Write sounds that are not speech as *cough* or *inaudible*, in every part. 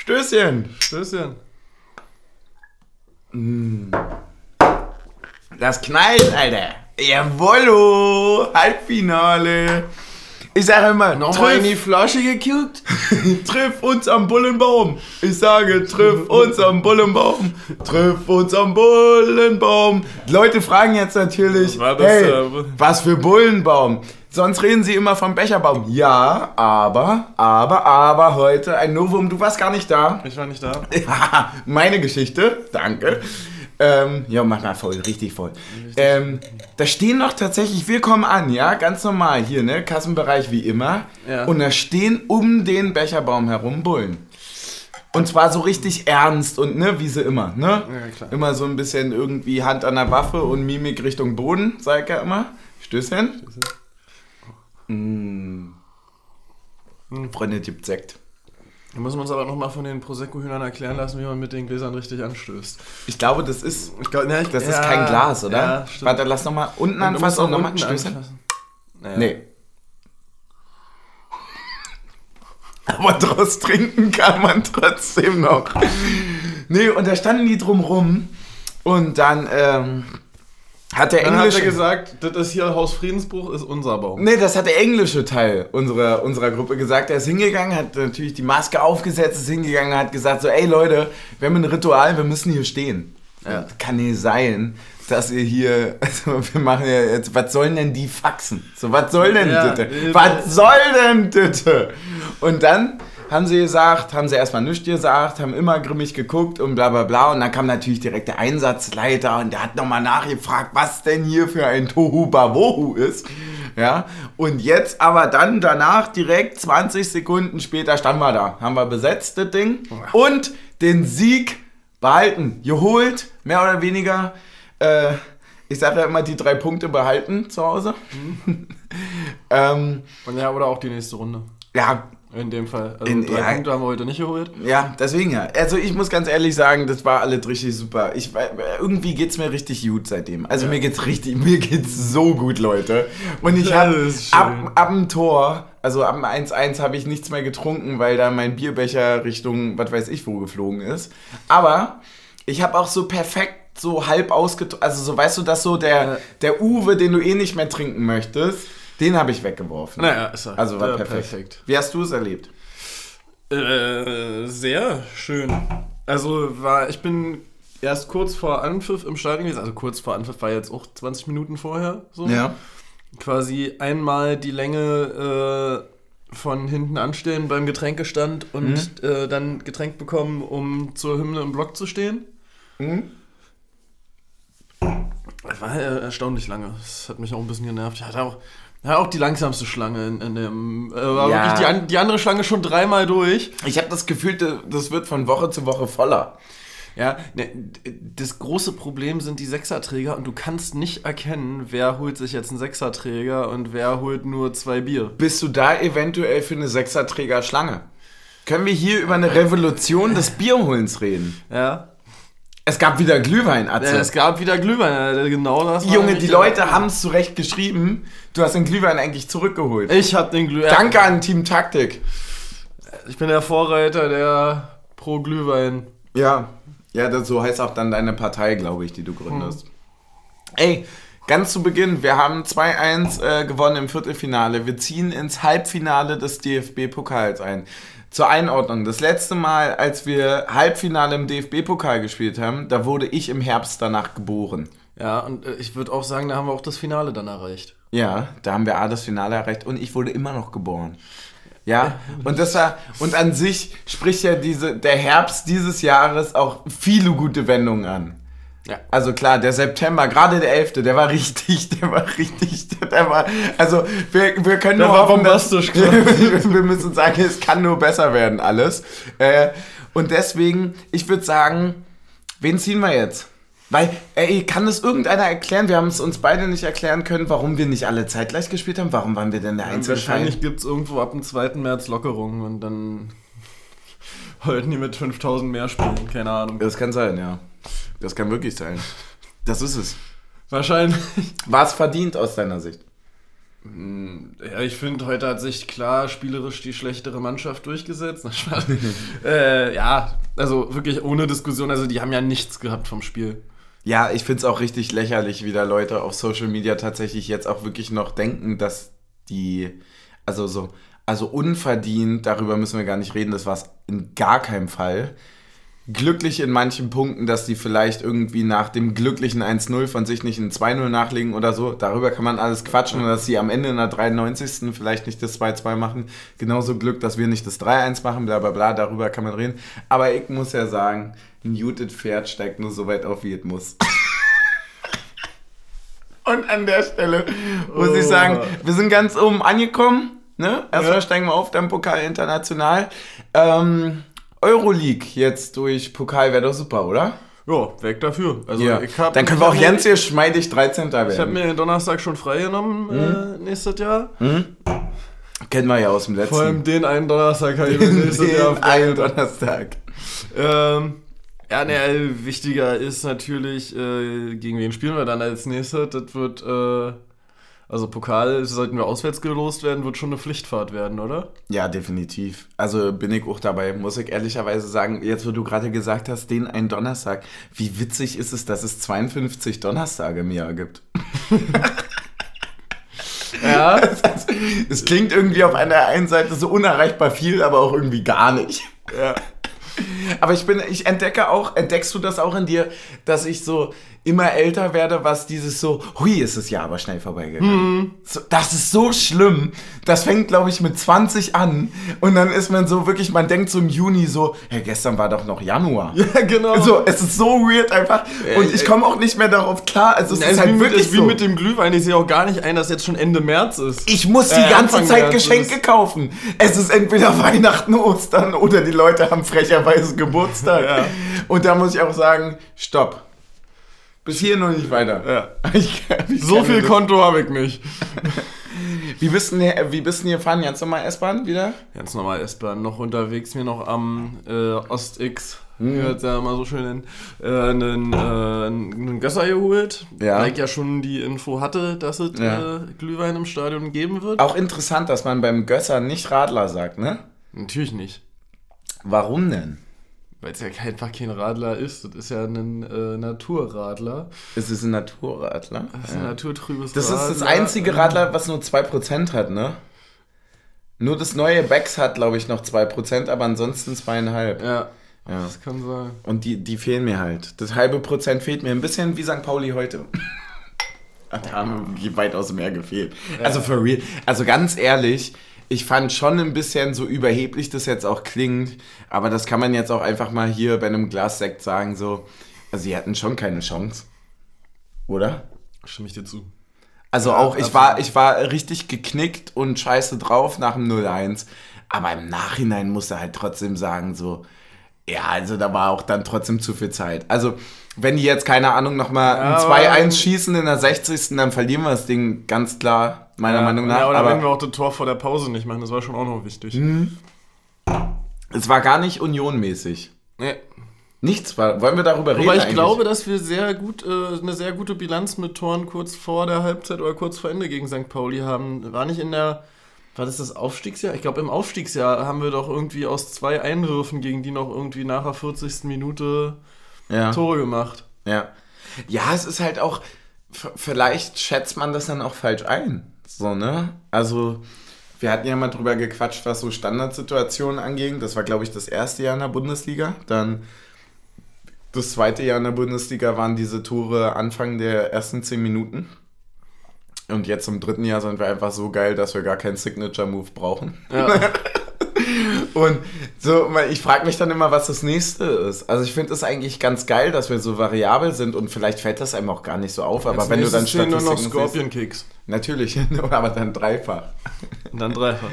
Stößchen. Stößchen. Das knallt, Alter. Jawollo. Halbfinale. Ich sage immer, Nochmal in die Flasche geguckt? *laughs* triff uns am Bullenbaum. Ich sage, triff uns am Bullenbaum. Triff uns am Bullenbaum. Leute fragen jetzt natürlich, Was hey, äh, was für Bullenbaum? Sonst reden sie immer vom Becherbaum. Ja, aber, aber, aber heute ein Novum. Du warst gar nicht da. Ich war nicht da. Ja, *laughs* meine Geschichte, danke. Ähm, ja, mach mal voll, richtig voll. Ähm, da stehen noch tatsächlich, wir kommen an, ja, ganz normal hier, ne, Kassenbereich wie immer. Ja. Und da stehen um den Becherbaum herum Bullen. Und zwar so richtig ernst und ne, wie sie immer, ne? Ja, klar. Immer so ein bisschen irgendwie Hand an der Waffe und Mimik Richtung Boden, sag ich ja immer. Stößchen. Mm. Freunde, gibt Sekt. Wir müssen uns aber nochmal von den Prosecco-Hühnern erklären lassen, wie man mit den Gläsern richtig anstößt. Ich glaube, das ist Ich glaub, ne, Das ist ja, kein Glas, oder? Ja, stimmt. Warte, lass nochmal unten Und anfassen und nochmal unten stößen. anfassen. Naja. Nee. Aber draus trinken kann man trotzdem noch. Nee, und da standen die drum rum. Und dann ähm, hat der Dann hat er englische. gesagt, das ist hier Haus Friedensbruch, ist unser Baum. Nee, das hat der englische Teil unserer, unserer Gruppe gesagt. Er ist hingegangen, hat natürlich die Maske aufgesetzt, ist hingegangen, hat gesagt so, ey Leute, wir haben ein Ritual, wir müssen hier stehen. Ja. Kann nicht sein, dass ihr hier, *laughs* also wir machen ja jetzt, was sollen denn die Faxen? So, was soll denn Ja, bitte? äh, Was soll denn bitte? Und dann haben sie gesagt, haben sie erstmal nichts gesagt, haben immer grimmig geguckt und bla bla bla. Und dann kam natürlich direkt der Einsatzleiter und der hat nochmal nachgefragt, was denn hier für ein Tohu Babohu ist. Ja, und jetzt aber dann danach direkt 20 Sekunden später standen wir da. Haben wir besetzt, das Ding. Und den Sieg behalten, geholt, mehr oder weniger. Äh, ich sage ja immer, die drei Punkte behalten zu Hause. *laughs* ähm, Und ja, oder auch die nächste Runde. ja, In dem Fall. Also In- drei ja. Punkte haben wir heute nicht geholt. ja, deswegen ja. Also ich muss ganz ehrlich sagen, das war alles richtig super. Ich, irgendwie geht's mir richtig gut seitdem. Also Ja. mir geht's richtig, mir geht's so gut, Leute. Und ich habe ab, ab dem Tor, also ab dem 1-1 habe ich nichts mehr getrunken, weil da mein Bierbecher Richtung, was weiß ich wo, geflogen ist. Aber ich habe auch so perfekt so halb ausgetrunken, also so weißt du, dass so der, Ja. der Uwe, den du eh nicht mehr trinken möchtest, den habe ich weggeworfen. Naja, ist er. Also war Ja, perfekt. Wie hast du es erlebt? Äh, sehr schön. Also war, ich bin erst kurz vor Anpfiff im Stadion gewesen. Also kurz vor Anpfiff war jetzt auch 20 Minuten vorher. So. Quasi einmal die Länge äh, von hinten anstehen beim Getränkestand und äh, dann Getränk bekommen, um zur Hymne im Block zu stehen. Mhm. Das war äh, erstaunlich lange. Das hat mich auch ein bisschen genervt. Ich hatte auch, ja, auch die langsamste Schlange in, in dem. Äh, war Ja. wirklich die, an- die andere Schlange schon dreimal durch. Ich habe das Gefühl, da- das wird von Woche zu Woche voller. Ja, ne, das große Problem sind die Sechserträger und du kannst nicht erkennen, wer holt sich jetzt einen Sechserträger und wer holt nur zwei Bier. Bist du da eventuell für eine Sechserträger-Schlange? Können wir hier über eine Revolution des Bierholens reden? Ja. Es gab wieder Glühwein, ja Atze. es gab wieder Glühwein, genau das. Junge, die Leute haben es zurecht geschrieben. Du hast den Glühwein eigentlich zurückgeholt. Ich hab den Glühwein. Danke an Team Taktik. Ich bin der Vorreiter der Pro-Glühwein. Ja, ja, das, so heißt auch dann deine Partei, glaube ich, die du gründest. Ey, ganz zu Beginn, wir haben 2-1 äh, gewonnen im Viertelfinale. Wir ziehen ins Halbfinale des DFB-Pokals ein. Zur Einordnung, das letzte Mal, als wir Halbfinale im DFB-Pokal gespielt haben, da wurde ich im Herbst danach geboren. Ja, und äh, ich würde auch sagen, da haben wir auch das Finale dann erreicht. Ja, da haben wir A das Finale erreicht und ich wurde immer noch geboren. Ja, und das war, und an sich spricht ja diese, der Herbst dieses Jahres auch viele gute Wendungen an. Ja. Also klar, der September, gerade der 11., der war richtig, der war richtig, der war, also wir, wir können Der nur war hoffen, dass- bombastisch, *laughs* wir müssen sagen, es kann nur besser werden alles. Äh, und deswegen, ich würde sagen, wen ziehen wir jetzt? Weil, ey, kann das irgendeiner erklären? Wir haben es uns beide nicht erklären können, warum wir nicht alle zeitgleich gespielt haben. Warum waren wir denn der einzige Wahrscheinlich gibt es irgendwo ab dem 2. März Lockerungen und dann *laughs* wollten die mit 5000 mehr spielen. Keine Ahnung. Das kann sein, ja. Das kann wirklich sein. Das ist es. Wahrscheinlich. War es verdient aus deiner Sicht? Hm, ja, ich finde, heute hat sich klar spielerisch die schlechtere Mannschaft durchgesetzt. *laughs* *laughs* äh, ja, also wirklich ohne Diskussion. Also die haben ja nichts gehabt vom Spiel. Ja, ich finde es auch richtig lächerlich, wie da Leute auf Social Media tatsächlich jetzt auch wirklich noch denken, dass die, also so, also unverdient, darüber müssen wir gar nicht reden, das war es in gar keinem Fall glücklich in manchen Punkten, dass die vielleicht irgendwie nach dem glücklichen 1-0 von sich nicht ein 2-0 nachlegen oder so. Darüber kann man alles quatschen und dass sie am Ende in der 93. vielleicht nicht das 2-2 machen. Genauso Glück, dass wir nicht das 3-1 machen, bla bla bla, darüber kann man reden. Aber ich muss ja sagen, ein Muted Pferd steigt nur so weit auf, wie es muss. *laughs* und an der Stelle muss oh. ich sagen, wir sind ganz oben angekommen. Ne? Erstmal ja. steigen wir auf, dann Pokal international. Ähm, Euroleague jetzt durch Pokal wäre doch super, oder? Ja, weg dafür. Also ja. ich hab, Dann können wir auch ganz hier schmeidig 13. werden. Ich habe mir den Donnerstag schon freigenommen mhm. äh, nächstes Jahr. Mhm. Kennen wir ja aus dem letzten. Vor allem den einen Donnerstag habe ich mir *laughs* nächstes den Jahr einen Donnerstag. Ähm, ja, ne, wichtiger ist natürlich, äh, gegen wen spielen wir dann als nächstes? Das wird äh, also Pokal, sollten wir auswärts gelost werden, wird schon eine Pflichtfahrt werden, oder? Ja, definitiv. Also bin ich auch dabei, muss ich ehrlicherweise sagen, jetzt wo du gerade gesagt hast, den einen Donnerstag, wie witzig ist es, dass es 52 Donnerstage im Jahr gibt? *laughs* ja. *laughs* Es klingt irgendwie auf einer einen Seite so unerreichbar viel, aber auch irgendwie gar nicht. Ja. *laughs* Aber ich bin, ich entdecke auch, entdeckst du das auch in dir, dass ich so, immer älter werde, was dieses so, hui, ist das Jahr aber schnell vorbeigegangen. Mhm. So, das ist so schlimm. Das fängt, glaube ich, mit 20 an. Und dann ist man so wirklich, man denkt so im Juni so, ja, gestern war doch noch Januar. Ja, genau. So, es ist so weird einfach. Und ich komme auch nicht mehr darauf klar. Also, es ja, ist halt wie wirklich mit, so. wie mit dem Glühwein. Ich sehe auch gar nicht ein, dass jetzt schon Ende März ist. Ich muss die äh, ganze Anfang Zeit März Geschenke ist. kaufen. Es ist entweder *laughs* Weihnachten, Ostern oder die Leute haben frecherweise Geburtstag. Ja. Und da muss ich auch sagen, stopp bis hier noch nicht weiter. Ja. *laughs* Ich, ich so viel Konto habe ich nicht. *laughs* wie, bist du denn, wie bist du hier gefahren? Ganz normal S-Bahn wieder? Ganz normal S-Bahn. Noch unterwegs mir noch am äh, Ost-X hm. hört ja immer so schön hin, äh, einen, äh, einen Gösser geholt, ja. weil ich ja schon die Info hatte, dass es ja. äh, Glühwein im Stadion geben wird. Auch interessant, dass man beim Gösser nicht Radler sagt, ne? Natürlich nicht. Warum denn? Weil es ja einfach kein Radler ist. Das ist ja ein äh, Naturradler. Es ist ein Naturradler? Das ist ein naturtrübes Das Radler. ist das einzige Radler, was nur 2% hat, ne? Nur das neue Becks hat, glaube ich, noch 2%, aber ansonsten zweieinhalb. Ja. Ja. Das kann sein. Und die, die fehlen mir halt. Das halbe Prozent fehlt mir. Ein bisschen wie St. Pauli heute. *laughs* da haben weitaus mehr gefehlt. Ja. Also for real. Also ganz ehrlich, ich fand schon ein bisschen so überheblich das jetzt auch klingt, aber das kann man jetzt auch einfach mal hier bei einem Glas Sekt sagen, so, also sie hatten schon keine Chance. Oder? Stimme ich dir zu. Also ja, auch, ich war, ich war richtig geknickt und scheiße drauf nach dem 0-1. Aber im Nachhinein musste halt trotzdem sagen, so, ja, also da war auch dann trotzdem zu viel Zeit. Also, wenn die jetzt, keine Ahnung, nochmal ja, ein 2-1 schießen in der 60. dann verlieren wir das Ding ganz klar meiner ja, Meinung nach. Ja, oder aber wenn wir auch das Tor vor der Pause nicht machen, das war schon auch noch wichtig. Mhm. Es war gar nicht unionmäßig. Nee. Nichts war. Wollen wir darüber reden? Aber ich eigentlich? glaube, dass wir sehr gut, äh, eine sehr gute Bilanz mit Toren kurz vor der Halbzeit oder kurz vor Ende gegen St. Pauli haben. War nicht in der. War das das Aufstiegsjahr? Ich glaube, im Aufstiegsjahr haben wir doch irgendwie aus zwei Einwürfen gegen die noch irgendwie nach der 40. Minute ja. Tore gemacht. Ja. Ja, es ist halt auch. Vielleicht schätzt man das dann auch falsch ein. So, ne? Also, wir hatten ja mal drüber gequatscht, was so Standardsituationen anging. Das war, glaube ich, das erste Jahr in der Bundesliga. Dann das zweite Jahr in der Bundesliga waren diese Tore Anfang der ersten zehn Minuten. Und jetzt im dritten Jahr sind wir einfach so geil, dass wir gar keinen Signature-Move brauchen. Ja. *laughs* Und so, ich frage mich dann immer, was das nächste ist. Also ich finde es eigentlich ganz geil, dass wir so variabel sind und vielleicht fällt das einem auch gar nicht so auf, aber Als wenn du dann Statistiken nur noch Scorpion Kicks. Natürlich, *laughs* aber dann dreifach. *laughs* Dann dreifach.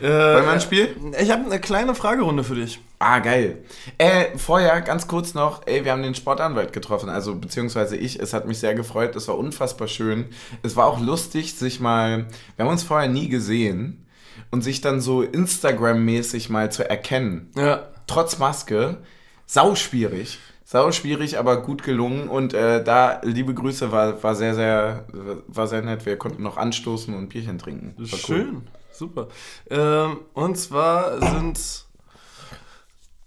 äh, Wollen wir ein Spiel? Ich habe eine kleine Fragerunde für dich. Ah, geil. Äh, vorher ganz kurz noch, ey, wir haben den Sportanwalt getroffen, also beziehungsweise ich. Es hat mich sehr gefreut, es war unfassbar schön. Es war auch lustig, sich mal, wir haben uns vorher nie gesehen und sich dann so Instagram-mäßig mal zu erkennen. Ja. Trotz Maske, sau schwierig. Sau schwierig, aber gut gelungen. Und äh, da, liebe Grüße, war, war sehr, sehr, war sehr nett. Wir konnten noch anstoßen und Bierchen trinken. War Schön, cool. super. Ähm, und zwar sind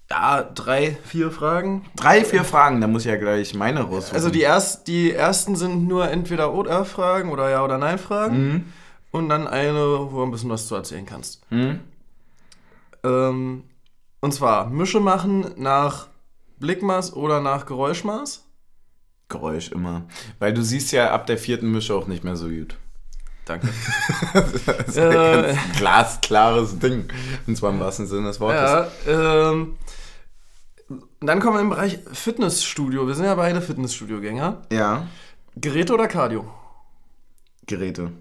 ja, drei, vier Fragen. Drei, vier Fragen, da muss ich ja gleich meine raus. Also die, erst, die ersten sind nur entweder oder Fragen oder Ja- oder Nein-Fragen. Mhm. Und dann eine, wo du ein bisschen was zu erzählen kannst. Mhm. Ähm, und zwar Mische machen nach Blickmaß oder nach Geräuschmaß? Geräusch immer. Weil du siehst ja ab der vierten Mische auch nicht mehr so gut. Danke. *laughs* das ist äh, ein glasklares Ding. Und zwar im wahrsten Sinne des Wortes. Ja, ähm, dann kommen wir im Bereich Fitnessstudio. Wir sind ja beide Fitnessstudio-Gänger. Ja. Geräte oder Cardio? Geräte.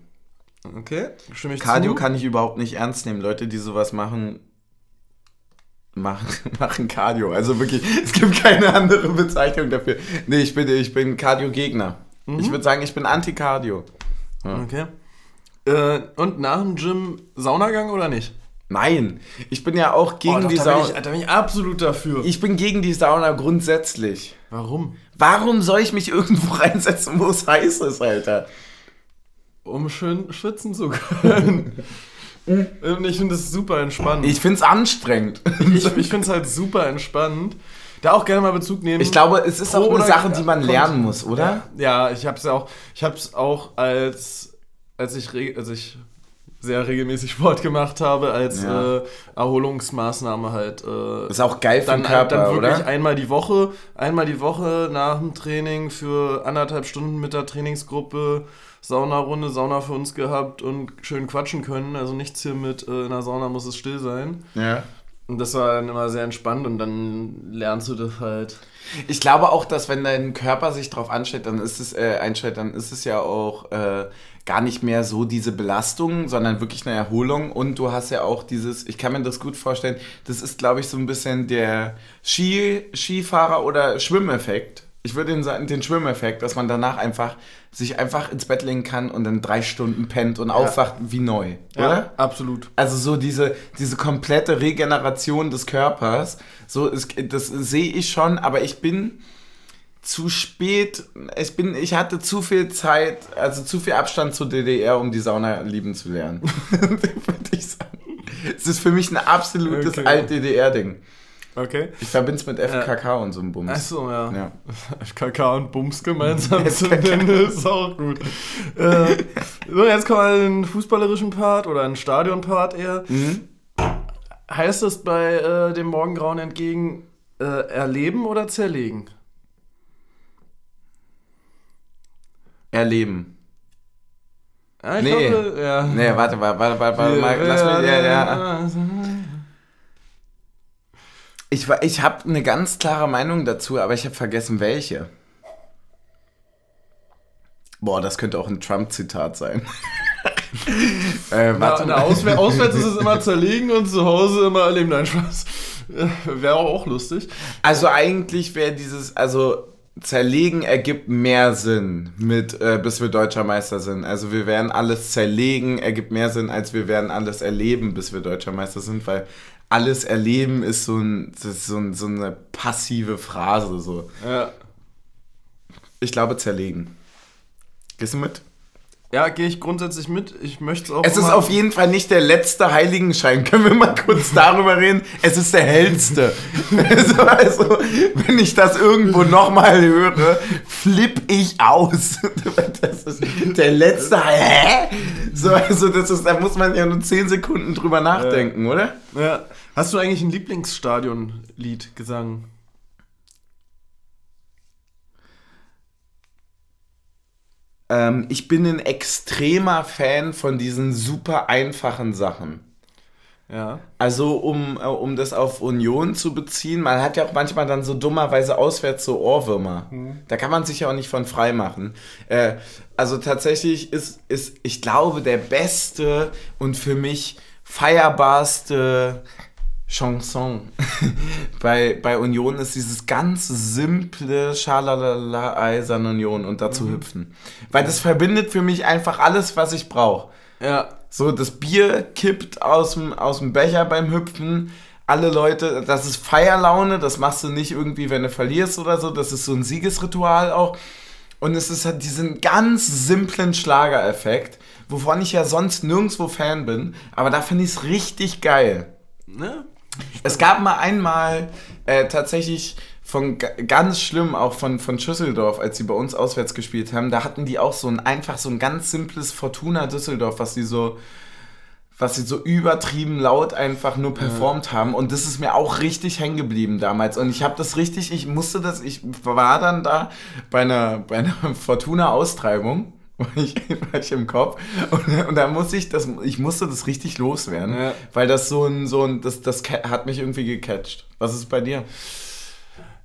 Okay, stimme ich Cardio zu. kann ich überhaupt nicht ernst nehmen. Leute, die sowas machen, machen, *laughs* machen Cardio. Also wirklich, es gibt keine andere Bezeichnung dafür. Nee, ich bin, ich bin Cardio-Gegner. Mhm. Ich würde sagen, ich bin Anti-Cardio. Ja. Okay. Äh, und nach dem Gym Saunagang oder nicht? Nein, ich bin ja auch gegen oh, doch, die Sauna. Da bin ich absolut dafür. Ich bin gegen die Sauna grundsätzlich. Warum? Warum soll ich mich irgendwo *laughs* reinsetzen, wo es heiß ist, Alter? Um schön schwitzen zu können. *laughs* Und ich finde es super entspannend. Ich finde es anstrengend. ich ich finde es halt super entspannend. Da auch gerne mal Bezug nehmen. Ich glaube, es ist auch eine Sache, die man lernen muss, oder? Ja, ja ich habe es auch, ich habe es auch als, als ich, als ich sehr regelmäßig Sport gemacht habe, als ja. äh, Erholungsmaßnahme halt. Äh, ist auch geil für dann, den Körper, dann wirklich oder? einmal die Woche, einmal die Woche nach dem Training für anderthalb Stunden mit der Trainingsgruppe Saunarunde, Sauna für uns gehabt und schön quatschen können. Also nichts hier mit äh, in der Sauna muss es still sein. Ja. Und das war dann immer sehr entspannt und dann lernst du das halt. Ich glaube auch, dass wenn dein Körper sich darauf anstellt, dann ist es äh, einstellt, dann ist es ja auch äh, gar nicht mehr so diese Belastung, sondern wirklich eine Erholung. Und du hast ja auch dieses, ich kann mir das gut vorstellen, das ist, glaube ich, so ein bisschen der Ski, Skifahrer- oder Schwimmeffekt. Ich würde den, den Schwimmeffekt, dass man danach einfach sich einfach ins Bett legen kann und dann drei Stunden pennt und ja. aufwacht wie neu, ja, oder? Absolut. Also so diese, diese komplette Regeneration des Körpers, so ist, das sehe ich schon, aber ich bin zu spät, ich bin, ich hatte zu viel Zeit, also zu viel Abstand zur DDR, um die Sauna lieben zu lernen. *laughs* Würde ich sagen. Es ist für mich ein absolutes okay. Alt-DDR-Ding. Okay. Ich verbinde es mit FKK ja. und so einem Bums. Achso, ja. ja. *laughs* FKK und Bums gemeinsam *laughs* zu nennen, ist auch gut. äh, so, jetzt kommen wir in den fußballerischen Part oder einen Stadion-Part eher. Mhm. Heißt das bei äh, dem Morgengrauen entgegen äh, erleben oder zerlegen? Erleben. Ja, nee. Glaube, ja. Nee, warte, warte, warte, warte, warte mal, lass mich, ja, ja. Ich, ich habe eine ganz klare Meinung dazu, aber ich habe vergessen, welche. Boah, das könnte auch ein Trump-Zitat sein. *laughs* äh, warte. Na, na, auswär auswärts ist es immer *laughs* zerlegen und zu Hause immer erleben. Nein, Spaß. Wäre auch lustig. Also eigentlich wäre dieses, also zerlegen ergibt mehr Sinn mit, äh, bis wir deutscher Meister sind. Also wir werden alles zerlegen, ergibt mehr Sinn, als wir werden alles erleben, bis wir deutscher Meister sind, weil alles erleben ist so, ein, ist so, ein, so eine passive Phrase. So. Ja. Ich glaube zerlegen. Gehst du mit? Ja, gehe ich grundsätzlich mit. Ich möchte es auch. Es ist auf jeden Fall nicht der letzte Heiligenschein. *laughs* Können wir mal kurz darüber reden? Es ist der hellste. *laughs* also, also, wenn ich das irgendwo nochmal höre, flipp ich aus. *laughs* das ist der letzte. Hä? So, also, das ist, da muss man ja nur 10 Sekunden drüber nachdenken, ja. oder? Ja. Hast du eigentlich ein Lieblingsstadion-Lied gesungen? Ähm, ich bin ein extremer Fan von diesen super einfachen Sachen. Ja. Also um, äh, um das auf Union zu beziehen, man hat ja auch manchmal dann so dummerweise auswärts so Ohrwürmer. Mhm. Da kann man sich ja auch nicht von frei machen. Äh, also tatsächlich ist, ist, ich glaube, der beste und für mich feierbarste Chanson. *laughs* bei, bei Union ist dieses ganz simple Schalala Eisern Union und dazu mhm. hüpfen. Weil das verbindet für mich einfach alles, was ich brauche. Ja. So, das Bier kippt aus dem, aus dem Becher beim Hüpfen, alle Leute, das ist Feierlaune, das machst du nicht irgendwie, wenn du verlierst oder so, das ist so ein Siegesritual auch. Und es ist halt diesen ganz simplen Schlagereffekt, wovon ich ja sonst nirgendwo Fan bin, aber da finde ich es richtig geil. Ne? Es gab mal einmal äh, tatsächlich von ganz schlimm, auch von, von Schüsseldorf, als sie bei uns auswärts gespielt haben, da hatten die auch so ein einfach so ein ganz simples Fortuna Düsseldorf, was sie so was sie so übertrieben laut einfach nur performt ja. haben. Und das ist mir auch richtig hängen geblieben damals. Und ich habe das richtig, ich musste das, ich war dann da bei einer, bei einer *laughs* Fortuna-Austreibung. War *laughs* ich, war ich im Kopf und, und da musste ich das, ich musste das richtig loswerden, ja. weil das so ein, so ein, das, das hat mich irgendwie gecatcht. Was ist bei dir?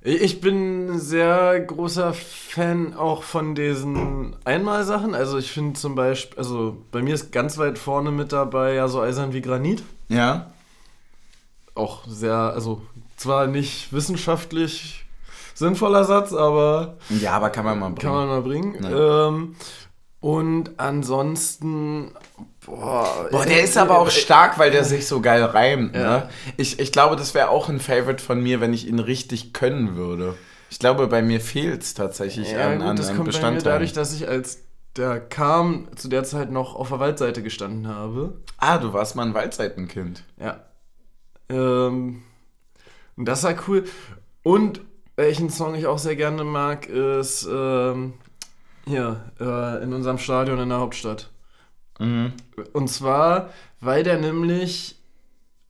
Ich bin ein sehr großer Fan auch von diesen Einmalsachen. Also ich finde zum Beispiel, also bei mir ist ganz weit vorne mit dabei ja so Eisern wie Granit. Ja. Auch sehr, also zwar nicht wissenschaftlich sinnvoller Satz, aber. Ja, aber kann man mal bringen. Kann man mal bringen. Ähm, und ansonsten Boah, Boah, der ist aber auch stark, weil der sich so geil reimt. Ne? Ja. Ich, ich glaube, das wäre auch ein Favorite von mir, wenn ich ihn richtig können würde. Ich glaube, bei mir fehlt es tatsächlich ja, an, gut, das an kommt Bestandteilen. Bei mir dadurch, dass ich als der kam, zu der Zeit noch auf der Waldseite gestanden habe. Ah, du warst mal ein Waldseitenkind. Ja. Ähm, und das war cool. Und welchen Song ich auch sehr gerne mag, ist ähm, hier äh, in unserem Stadion in der Hauptstadt. Mhm. Und zwar, weil der nämlich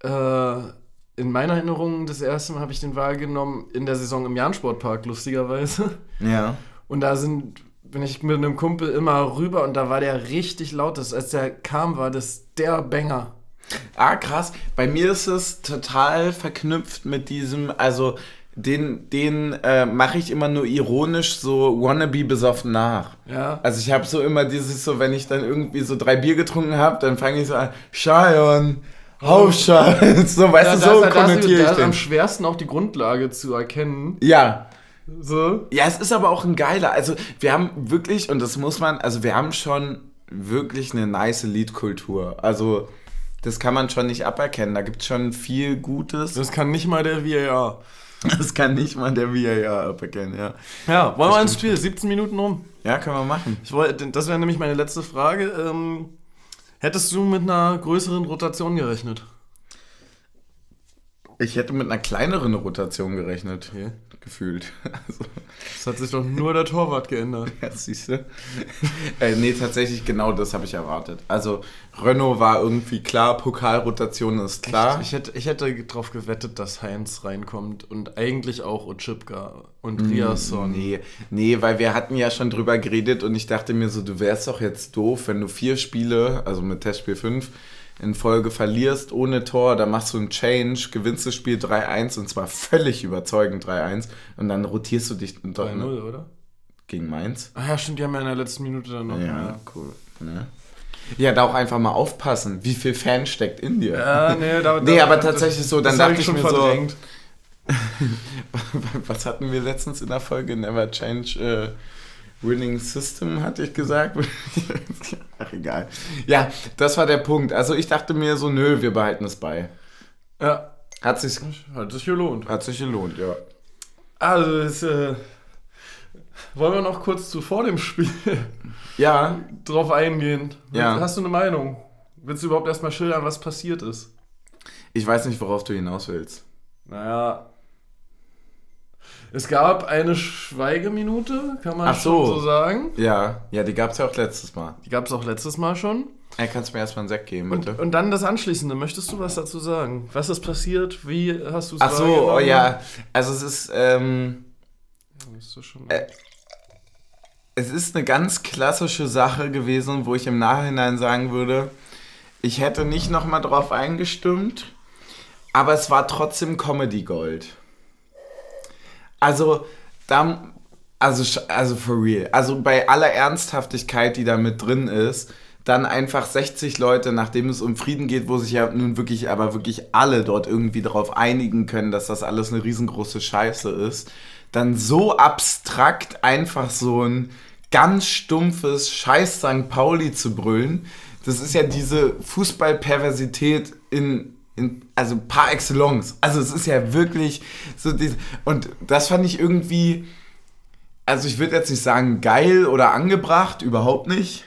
äh, in meiner Erinnerung das erste Mal habe ich den wahrgenommen in der Saison im Jahn-Sportpark, lustigerweise. Ja. Und da sind, bin ich mit einem Kumpel immer rüber und da war der richtig laut. Das, als der kam, war das der Banger. Ah, krass. Bei mir ist es total verknüpft mit diesem, also den, den äh, mache ich immer nur ironisch so wannabe besoffen nach. Ja. Also ich habe so immer dieses so, wenn ich dann irgendwie so drei Bier getrunken habe, dann fange ich so an, Scheion, Hauptscheiß, *laughs* so, weißt ja, du, so konnotiere ich Da ist am schwersten auch die Grundlage zu erkennen. Ja. So. Ja, es ist aber auch ein geiler, also wir haben wirklich, und das muss man, also wir haben schon wirklich eine nice Liedkultur. Also das kann man schon nicht aberkennen, da gibt es schon viel Gutes. Das kann nicht mal der VAR. *laughs* Das kann nicht mal der VAR aberkennen, ja. Ja, wollen wir ins Spiel? 17 Minuten rum. Ja, können wir machen. Ich wollte, das wäre nämlich meine letzte Frage. Ähm, hättest du mit einer größeren Rotation gerechnet? Ich hätte mit einer kleineren Rotation gerechnet. Okay gefühlt. *laughs* Also, das hat sich doch nur der Torwart geändert. *laughs* Ja, siehst du. äh, nee, tatsächlich genau das habe ich erwartet. Also Renault war irgendwie klar, Pokalrotation ist klar. Ich, ich, hätte, ich hätte darauf gewettet, dass Heinz reinkommt und eigentlich auch Otschipka und mm, Riasson. Nee, nee, weil wir hatten ja schon drüber geredet und ich dachte mir so, du wärst doch jetzt doof, wenn du vier Spiele, also mit Testspiel 5, in Folge verlierst ohne Tor, dann machst du einen Change, gewinnst das Spiel 3-1 und zwar völlig überzeugend 3-1 und dann rotierst du dich. 3-0, ne? oder? Gegen Mainz. Ah ja, stimmt, die haben ja in der letzten Minute dann noch. Ja, ja. cool. Ne? Ja, da auch einfach mal aufpassen, wie viel Fan steckt in dir. Ja, nee, da, nee aber tatsächlich so, dann dachte ich, ich mir verdrängt. so. *laughs* was hatten wir letztens in der Folge? Never Change. Äh, Winning System, hatte ich gesagt. *laughs* Ach, egal. Ja, das war der Punkt. Also ich dachte mir so, nö, wir behalten es bei. Ja. Hat sich, hat sich gelohnt. Hat sich gelohnt, ja. Also, das, äh, wollen wir noch kurz zu vor dem Spiel *laughs* ja. drauf eingehen? Ja. Hast du eine Meinung? Willst du überhaupt erstmal schildern, was passiert ist? Ich weiß nicht, worauf du hinaus willst. Naja, es gab eine Schweigeminute, kann man Ach so. so sagen. Ja, ja, die gab es ja auch letztes Mal. Die gab es auch letztes Mal schon. Ja, kannst du mir erstmal einen Sekt geben, bitte? Und, und, dann das Anschließende. Möchtest du was dazu sagen? Was ist passiert? Wie hast du es Ach so, oh ja. Also es ist, ähm, ja, schon äh, es ist eine ganz klassische Sache gewesen, wo ich im Nachhinein sagen würde, ich hätte nicht nochmal drauf eingestimmt, aber es war trotzdem Comedy Gold. Also, da, also, also for real. Also bei aller Ernsthaftigkeit, die da mit drin ist, dann einfach 60 Leute, nachdem es um Frieden geht, wo sich ja nun wirklich, aber wirklich alle dort irgendwie darauf einigen können, dass das alles eine riesengroße Scheiße ist, dann so abstrakt einfach so ein ganz stumpfes Scheiß St. Pauli zu brüllen, das ist ja diese Fußballperversität in in, also par excellence. Also es ist ja wirklich so diese, und das fand ich irgendwie, also ich würde jetzt nicht sagen geil oder angebracht, überhaupt nicht,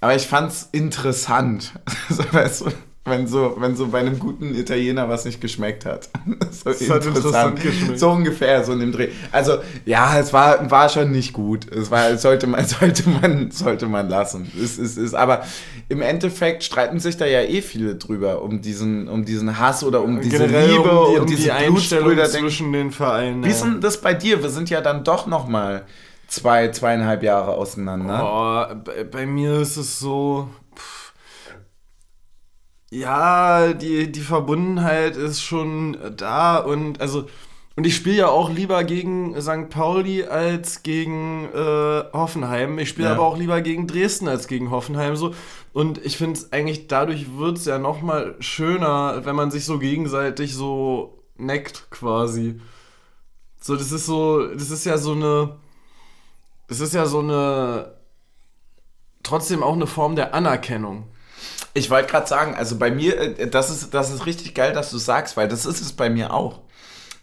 aber ich fand es interessant. *laughs* Also, weißt du, wenn so, wenn so bei einem guten Italiener was nicht geschmeckt hat. *laughs* so das hat interessant geschmeckt. So ungefähr, so in dem Dreh. Also, ja, es war, war schon nicht gut. Es war, sollte man, *laughs* sollte man, sollte man lassen. Es ist, ist, aber im Endeffekt streiten sich da ja eh viele drüber, um diesen, um diesen Hass oder um diese Generell Liebe um die, um diese die Einstellung zwischen den Vereinen. Wie ist denn das bei dir? Wir sind ja dann doch noch mal zwei, zweieinhalb Jahre auseinander. Oh, bei, bei mir ist es so, ja, die, die Verbundenheit ist schon da und also und ich spiele ja auch lieber gegen St. Pauli als gegen äh, Hoffenheim. Ich spiele ja. aber auch lieber gegen Dresden als gegen Hoffenheim. So. Und ich finde es eigentlich, dadurch wird es ja nochmal schöner, wenn man sich so gegenseitig so neckt quasi. So, das ist so, das ist ja so eine, das ist ja so eine, trotzdem auch eine Form der Anerkennung. Ich wollte gerade sagen, also bei mir, äh, das ist, das ist richtig geil, dass du sagst, weil das ist es bei mir auch.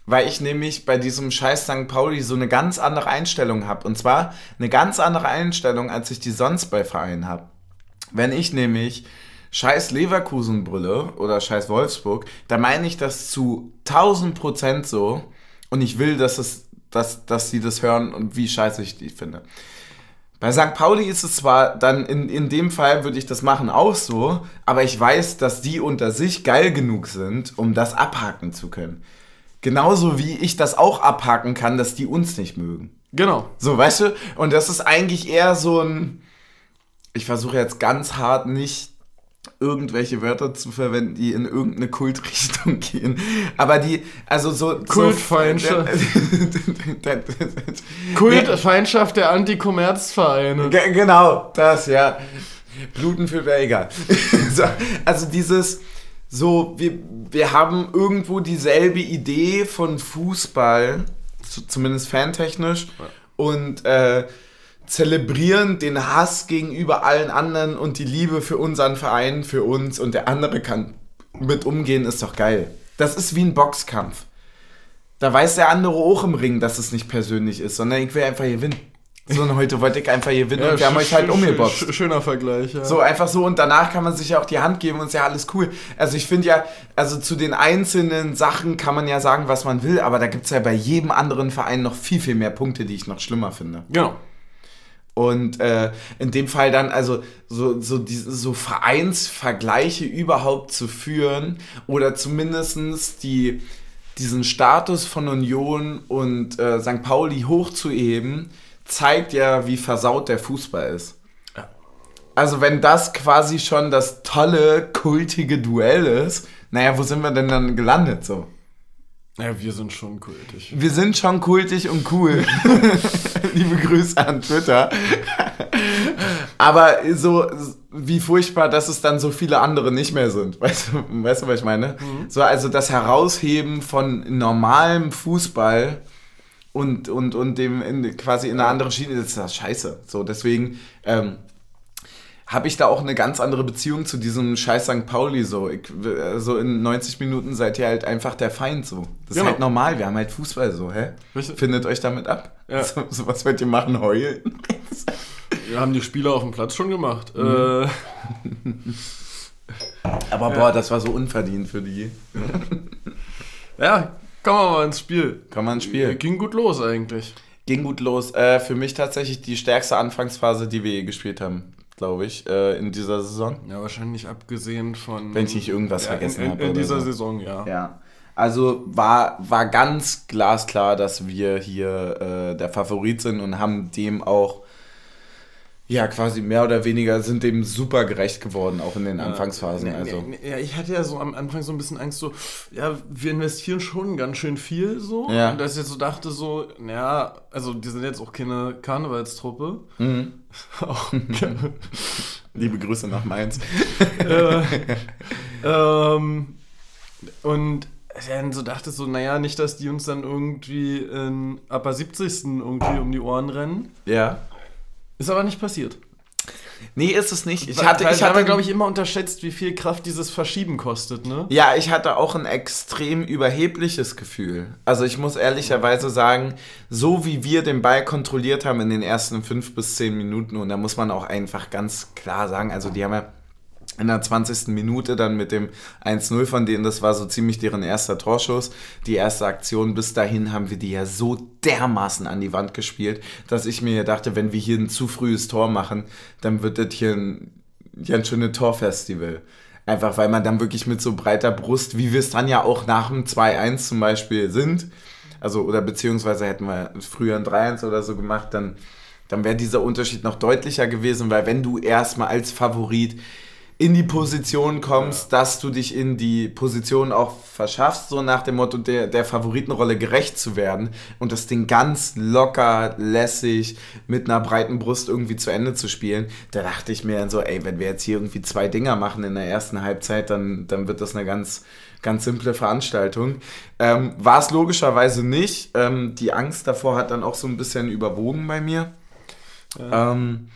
Weil ich nämlich bei diesem Scheiß St. Pauli so eine ganz andere Einstellung habe. Und zwar eine ganz andere Einstellung, als ich die sonst bei Vereinen habe. Wenn ich nämlich Scheiß Leverkusen brülle oder Scheiß Wolfsburg, da meine ich das zu 1000 Prozent so. Und ich will, dass, es, dass, dass sie das hören und wie scheiße ich die finde. Bei St. Pauli ist es zwar dann in, in dem Fall würde ich das machen auch so, aber ich weiß, dass die unter sich geil genug sind, um das abhaken zu können. Genauso wie ich das auch abhaken kann, dass die uns nicht mögen. Genau. So, weißt du? Und das ist eigentlich eher so ein. Ich versuche jetzt ganz hart nicht irgendwelche Wörter zu verwenden, die in irgendeine Kultrichtung *laughs* gehen. Aber die, also so. Kultfeindschaft. *laughs* Kultfeindschaft der Antikommerzvereine. Genau, das, ja. Bluten für egal. *laughs* so, also dieses, so, wir, wir haben irgendwo dieselbe Idee von Fußball, zumindest fantechnisch. Ja. Und äh, zelebrieren den Hass gegenüber allen anderen und die Liebe für unseren Verein, für uns und der andere kann mit umgehen, ist doch geil. Das ist wie ein Boxkampf. Da weiß der andere auch im Ring, dass es nicht persönlich ist, sondern ich will einfach gewinnen. So, und heute wollte ich einfach gewinnen ja, und wir haben euch halt umgeboxt. Schöner Vergleich, ja. So, einfach so und danach kann man sich ja auch die Hand geben und ist ja alles cool. Also ich finde ja, also zu den einzelnen Sachen kann man ja sagen, was man will, aber da gibt es ja bei jedem anderen Verein noch viel, viel mehr Punkte, die ich noch schlimmer finde. Genau. Und äh, in dem Fall dann also so, so, diese, so Vereinsvergleiche überhaupt zu führen oder zumindest die, diesen Status von Union und äh, St. Pauli hochzuheben, zeigt ja, wie versaut der Fußball ist. Also wenn das quasi schon das tolle, kultige Duell ist, naja, wo sind wir denn dann gelandet so? Ja, wir sind schon kultig. Wir sind schon kultig und cool. *laughs* *laughs* Liebe Grüße an Twitter. Aber so wie furchtbar, dass es dann so viele andere nicht mehr sind. Weißt du, weißt du was ich meine? Mhm. So, also das Herausheben von normalem Fußball und, und, und dem in, quasi in eine andere Schiene, das ist das scheiße. So, deswegen ähm, habe ich da auch eine ganz andere Beziehung zu diesem scheiß St. Pauli so. Ich, so in 90 Minuten seid ihr halt einfach der Feind so. Das genau. ist halt normal, wir haben halt Fußball so, hä? Richtig. Findet euch damit ab. Ja. *laughs* So, so, was wollt ihr machen, heulen? Wir haben die Spieler auf dem Platz schon gemacht. Mhm. Äh. Aber boah, das war so unverdient für die. *laughs* ja, kommen wir mal ins Spiel. Kommen wir ins Spiel. Ging gut los eigentlich. Ging gut los. Äh, für mich tatsächlich die stärkste Anfangsphase, die wir je gespielt haben glaube ich, äh, in dieser Saison. Ja, wahrscheinlich abgesehen von. Wenn ich nicht irgendwas ja, vergessen habe. In, in dieser so. Saison, ja. Ja. Also war, war ganz glasklar, dass wir hier äh, der Favorit sind und haben dem auch ja, quasi mehr oder weniger sind dem super gerecht geworden, auch in den Anfangsphasen. Ja, also. ja, ich hatte ja so am Anfang so ein bisschen Angst, so, ja, wir investieren schon ganz schön viel so. Ja. Und dass ich jetzt so dachte, so, naja, also die sind jetzt auch keine Karnevalstruppe. Mhm. *laughs* auch, *laughs* Liebe Grüße nach Mainz. äh, ähm, und dann so dachte so, naja, nicht, dass die uns dann irgendwie in Upper 70. irgendwie um die Ohren rennen. Ja. Ist aber nicht passiert. Nee, ist es nicht. Ich hatte, ich hatte, glaube ich, immer unterschätzt, wie viel Kraft dieses Verschieben kostet, ne? Ja, ich hatte auch ein extrem überhebliches Gefühl. Also ich muss ehrlicherweise sagen, so wie wir den Ball kontrolliert haben in den ersten fünf bis zehn Minuten, und da muss man auch einfach ganz klar sagen, also die haben ja in der 20. Minute dann mit dem 1-0 von denen, das war so ziemlich deren erster Torschuss. Die erste Aktion bis dahin haben wir die ja so dermaßen an die Wand gespielt, dass ich mir dachte, wenn wir hier ein zu frühes Tor machen, dann wird das hier ein ganz schönes Torfestival. Einfach weil man dann wirklich mit so breiter Brust, wie wir es dann ja auch nach dem 2-1 zum Beispiel sind, also oder beziehungsweise hätten wir früher ein 3-1 oder so gemacht, dann, dann wäre dieser Unterschied noch deutlicher gewesen, weil wenn du erstmal als Favorit in die Position kommst, ja. dass du dich in die Position auch verschaffst, so nach dem Motto der, der Favoritenrolle gerecht zu werden und das Ding ganz locker, lässig, mit einer breiten Brust irgendwie zu Ende zu spielen, da dachte ich mir dann so, ey, wenn wir jetzt hier irgendwie zwei Dinger machen in der ersten Halbzeit, dann, dann wird das eine ganz, ganz simple Veranstaltung. Ähm, War es logischerweise nicht. Ähm, die Angst davor hat dann auch so ein bisschen überwogen bei mir. Ja. Ähm,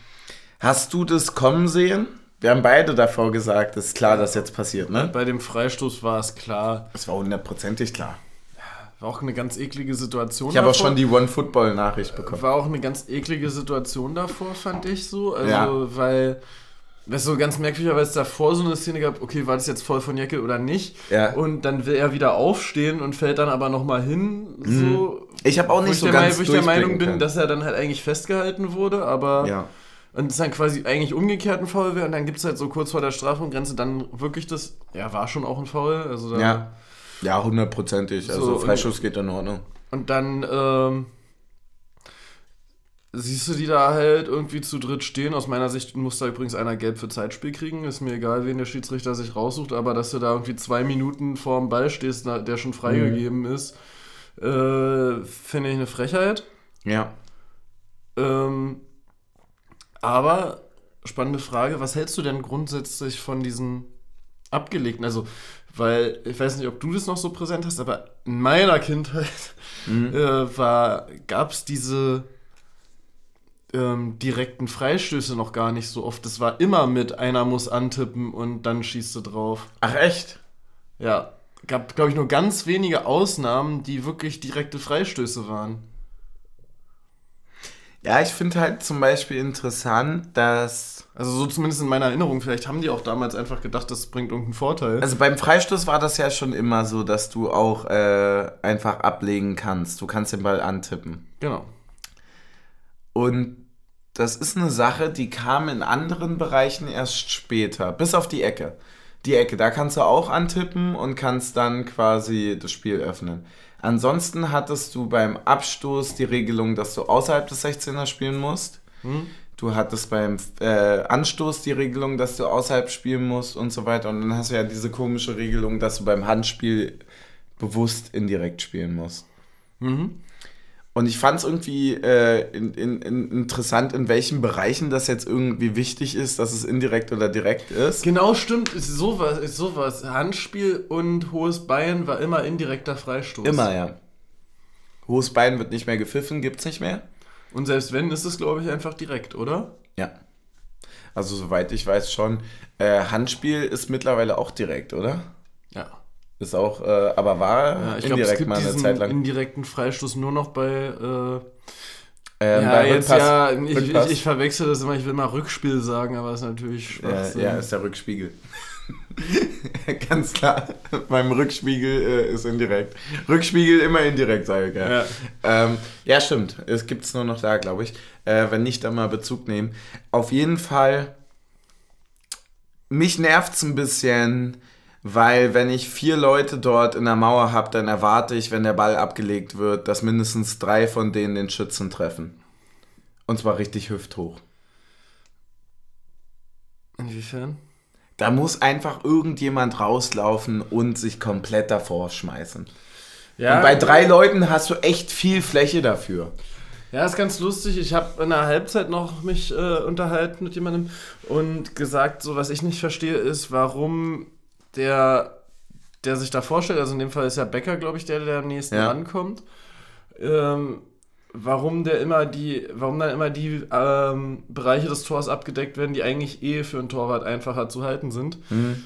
hast du das kommen sehen? Wir haben beide davor gesagt, es ist klar, dass jetzt passiert, ne? Bei dem Freistoß war es klar. Es war hundertprozentig klar. War auch eine ganz eklige Situation. Ich habe auch schon die One-Football-Nachricht bekommen. War auch eine ganz eklige Situation davor, fand ich so. Also, ja. weil das ist so ganz merkwürdig, weil es davor so eine Szene gab, okay, war das jetzt voll von Jacke oder nicht? Ja. Und dann will er wieder aufstehen und fällt dann aber nochmal hin. So, mhm. Ich habe auch nicht so ganz Wo ich der Meinung bin, kann. dass er dann halt eigentlich festgehalten wurde, aber ja. Und es ist dann quasi eigentlich umgekehrt ein Foul wäre und dann gibt es halt so kurz vor der Strafraumgrenze dann wirklich das, ja, war schon auch ein Foul. Also ja. Ja, hundertprozentig. Also so, Freischuss geht in Ordnung. Und dann ähm, siehst du die da halt irgendwie zu dritt stehen. Aus meiner Sicht muss da übrigens einer gelb für Zeitspiel kriegen. Ist mir egal, wen der Schiedsrichter sich raussucht, aber dass du da irgendwie zwei Minuten vor dem Ball stehst, der schon freigegeben mhm. ist, äh, finde ich eine Frechheit. Ja. Ähm, aber spannende Frage, was hältst du denn grundsätzlich von diesen abgelegten? Also, weil ich weiß nicht, ob du das noch so präsent hast, aber in meiner Kindheit mhm. äh, gab es diese ähm, direkten Freistöße noch gar nicht so oft. Das war immer mit einer muss antippen und dann schießt du drauf. Ach echt? Ja. Gab, glaube ich, nur ganz wenige Ausnahmen, die wirklich direkte Freistöße waren. Ja, ich finde halt zum Beispiel interessant, dass. Also so zumindest in meiner Erinnerung, vielleicht haben die auch damals einfach gedacht, das bringt irgendeinen Vorteil. Also beim Freistoß war das ja schon immer so, dass du auch äh, einfach ablegen kannst. Du kannst den Ball antippen. Genau. Und das ist eine Sache, die kam in anderen Bereichen erst später, bis auf die Ecke. Die Ecke, da kannst du auch antippen und kannst dann quasi das Spiel öffnen. Ansonsten hattest du beim Abstoß die Regelung, dass du außerhalb des 16er spielen musst. Hm. Du hattest beim äh, Anstoß die Regelung, dass du außerhalb spielen musst und so weiter. Und dann hast du ja diese komische Regelung, dass du beim Handspiel bewusst indirekt spielen musst. Mhm. Und ich fand es irgendwie äh, in, in, in interessant, in welchen Bereichen das jetzt irgendwie wichtig ist, dass es indirekt oder direkt ist. Genau, stimmt. Ist sowas, ist sowas. Handspiel und hohes Bein war immer indirekter Freistoß. Immer, ja. Hohes Bein wird nicht mehr gepfiffen, gibt es nicht mehr. Und selbst wenn, ist es, glaube ich, einfach direkt, oder? Ja. Also, soweit ich weiß schon. Äh, Handspiel ist mittlerweile auch direkt, oder? Ist auch, äh, aber war ja, ich indirekt glaub, mal eine Zeit lang. indirekten Freistoß nur noch bei. Äh, ähm, ja, jetzt ja, ich, ich, ich, verwechsel das immer, ich will mal Rückspiel sagen, aber es ist natürlich Schwachsinn. Ja, ja, ist der Rückspiegel. *laughs* Ganz klar, beim Rückspiegel äh, ist indirekt. Rückspiegel immer indirekt, sage ich. Ja, ja. Ähm, ja stimmt. Es gibt es nur noch da, glaube ich. Äh, wenn nicht, dann mal Bezug nehmen. Auf jeden Fall, mich nervt es ein bisschen, weil wenn ich vier Leute dort in der Mauer habe, dann erwarte ich, wenn der Ball abgelegt wird, dass mindestens drei von denen den Schützen treffen. Und zwar richtig hüfthoch. Inwiefern? Da muss einfach irgendjemand rauslaufen und sich komplett davor schmeißen. Ja, und bei drei Leuten hast du echt viel Fläche dafür. Ja, ist ganz lustig. Ich habe in der Halbzeit noch mich äh, unterhalten mit jemandem und gesagt, so was ich nicht verstehe, ist, warum der, der sich da vorstellt, also in dem Fall ist ja Becker, glaube ich, der, der am nächsten ja. rankommt, ähm, warum der immer die, warum dann immer die ähm, Bereiche des Tors abgedeckt werden, die eigentlich eh für einen Torwart einfacher zu halten sind. Mhm.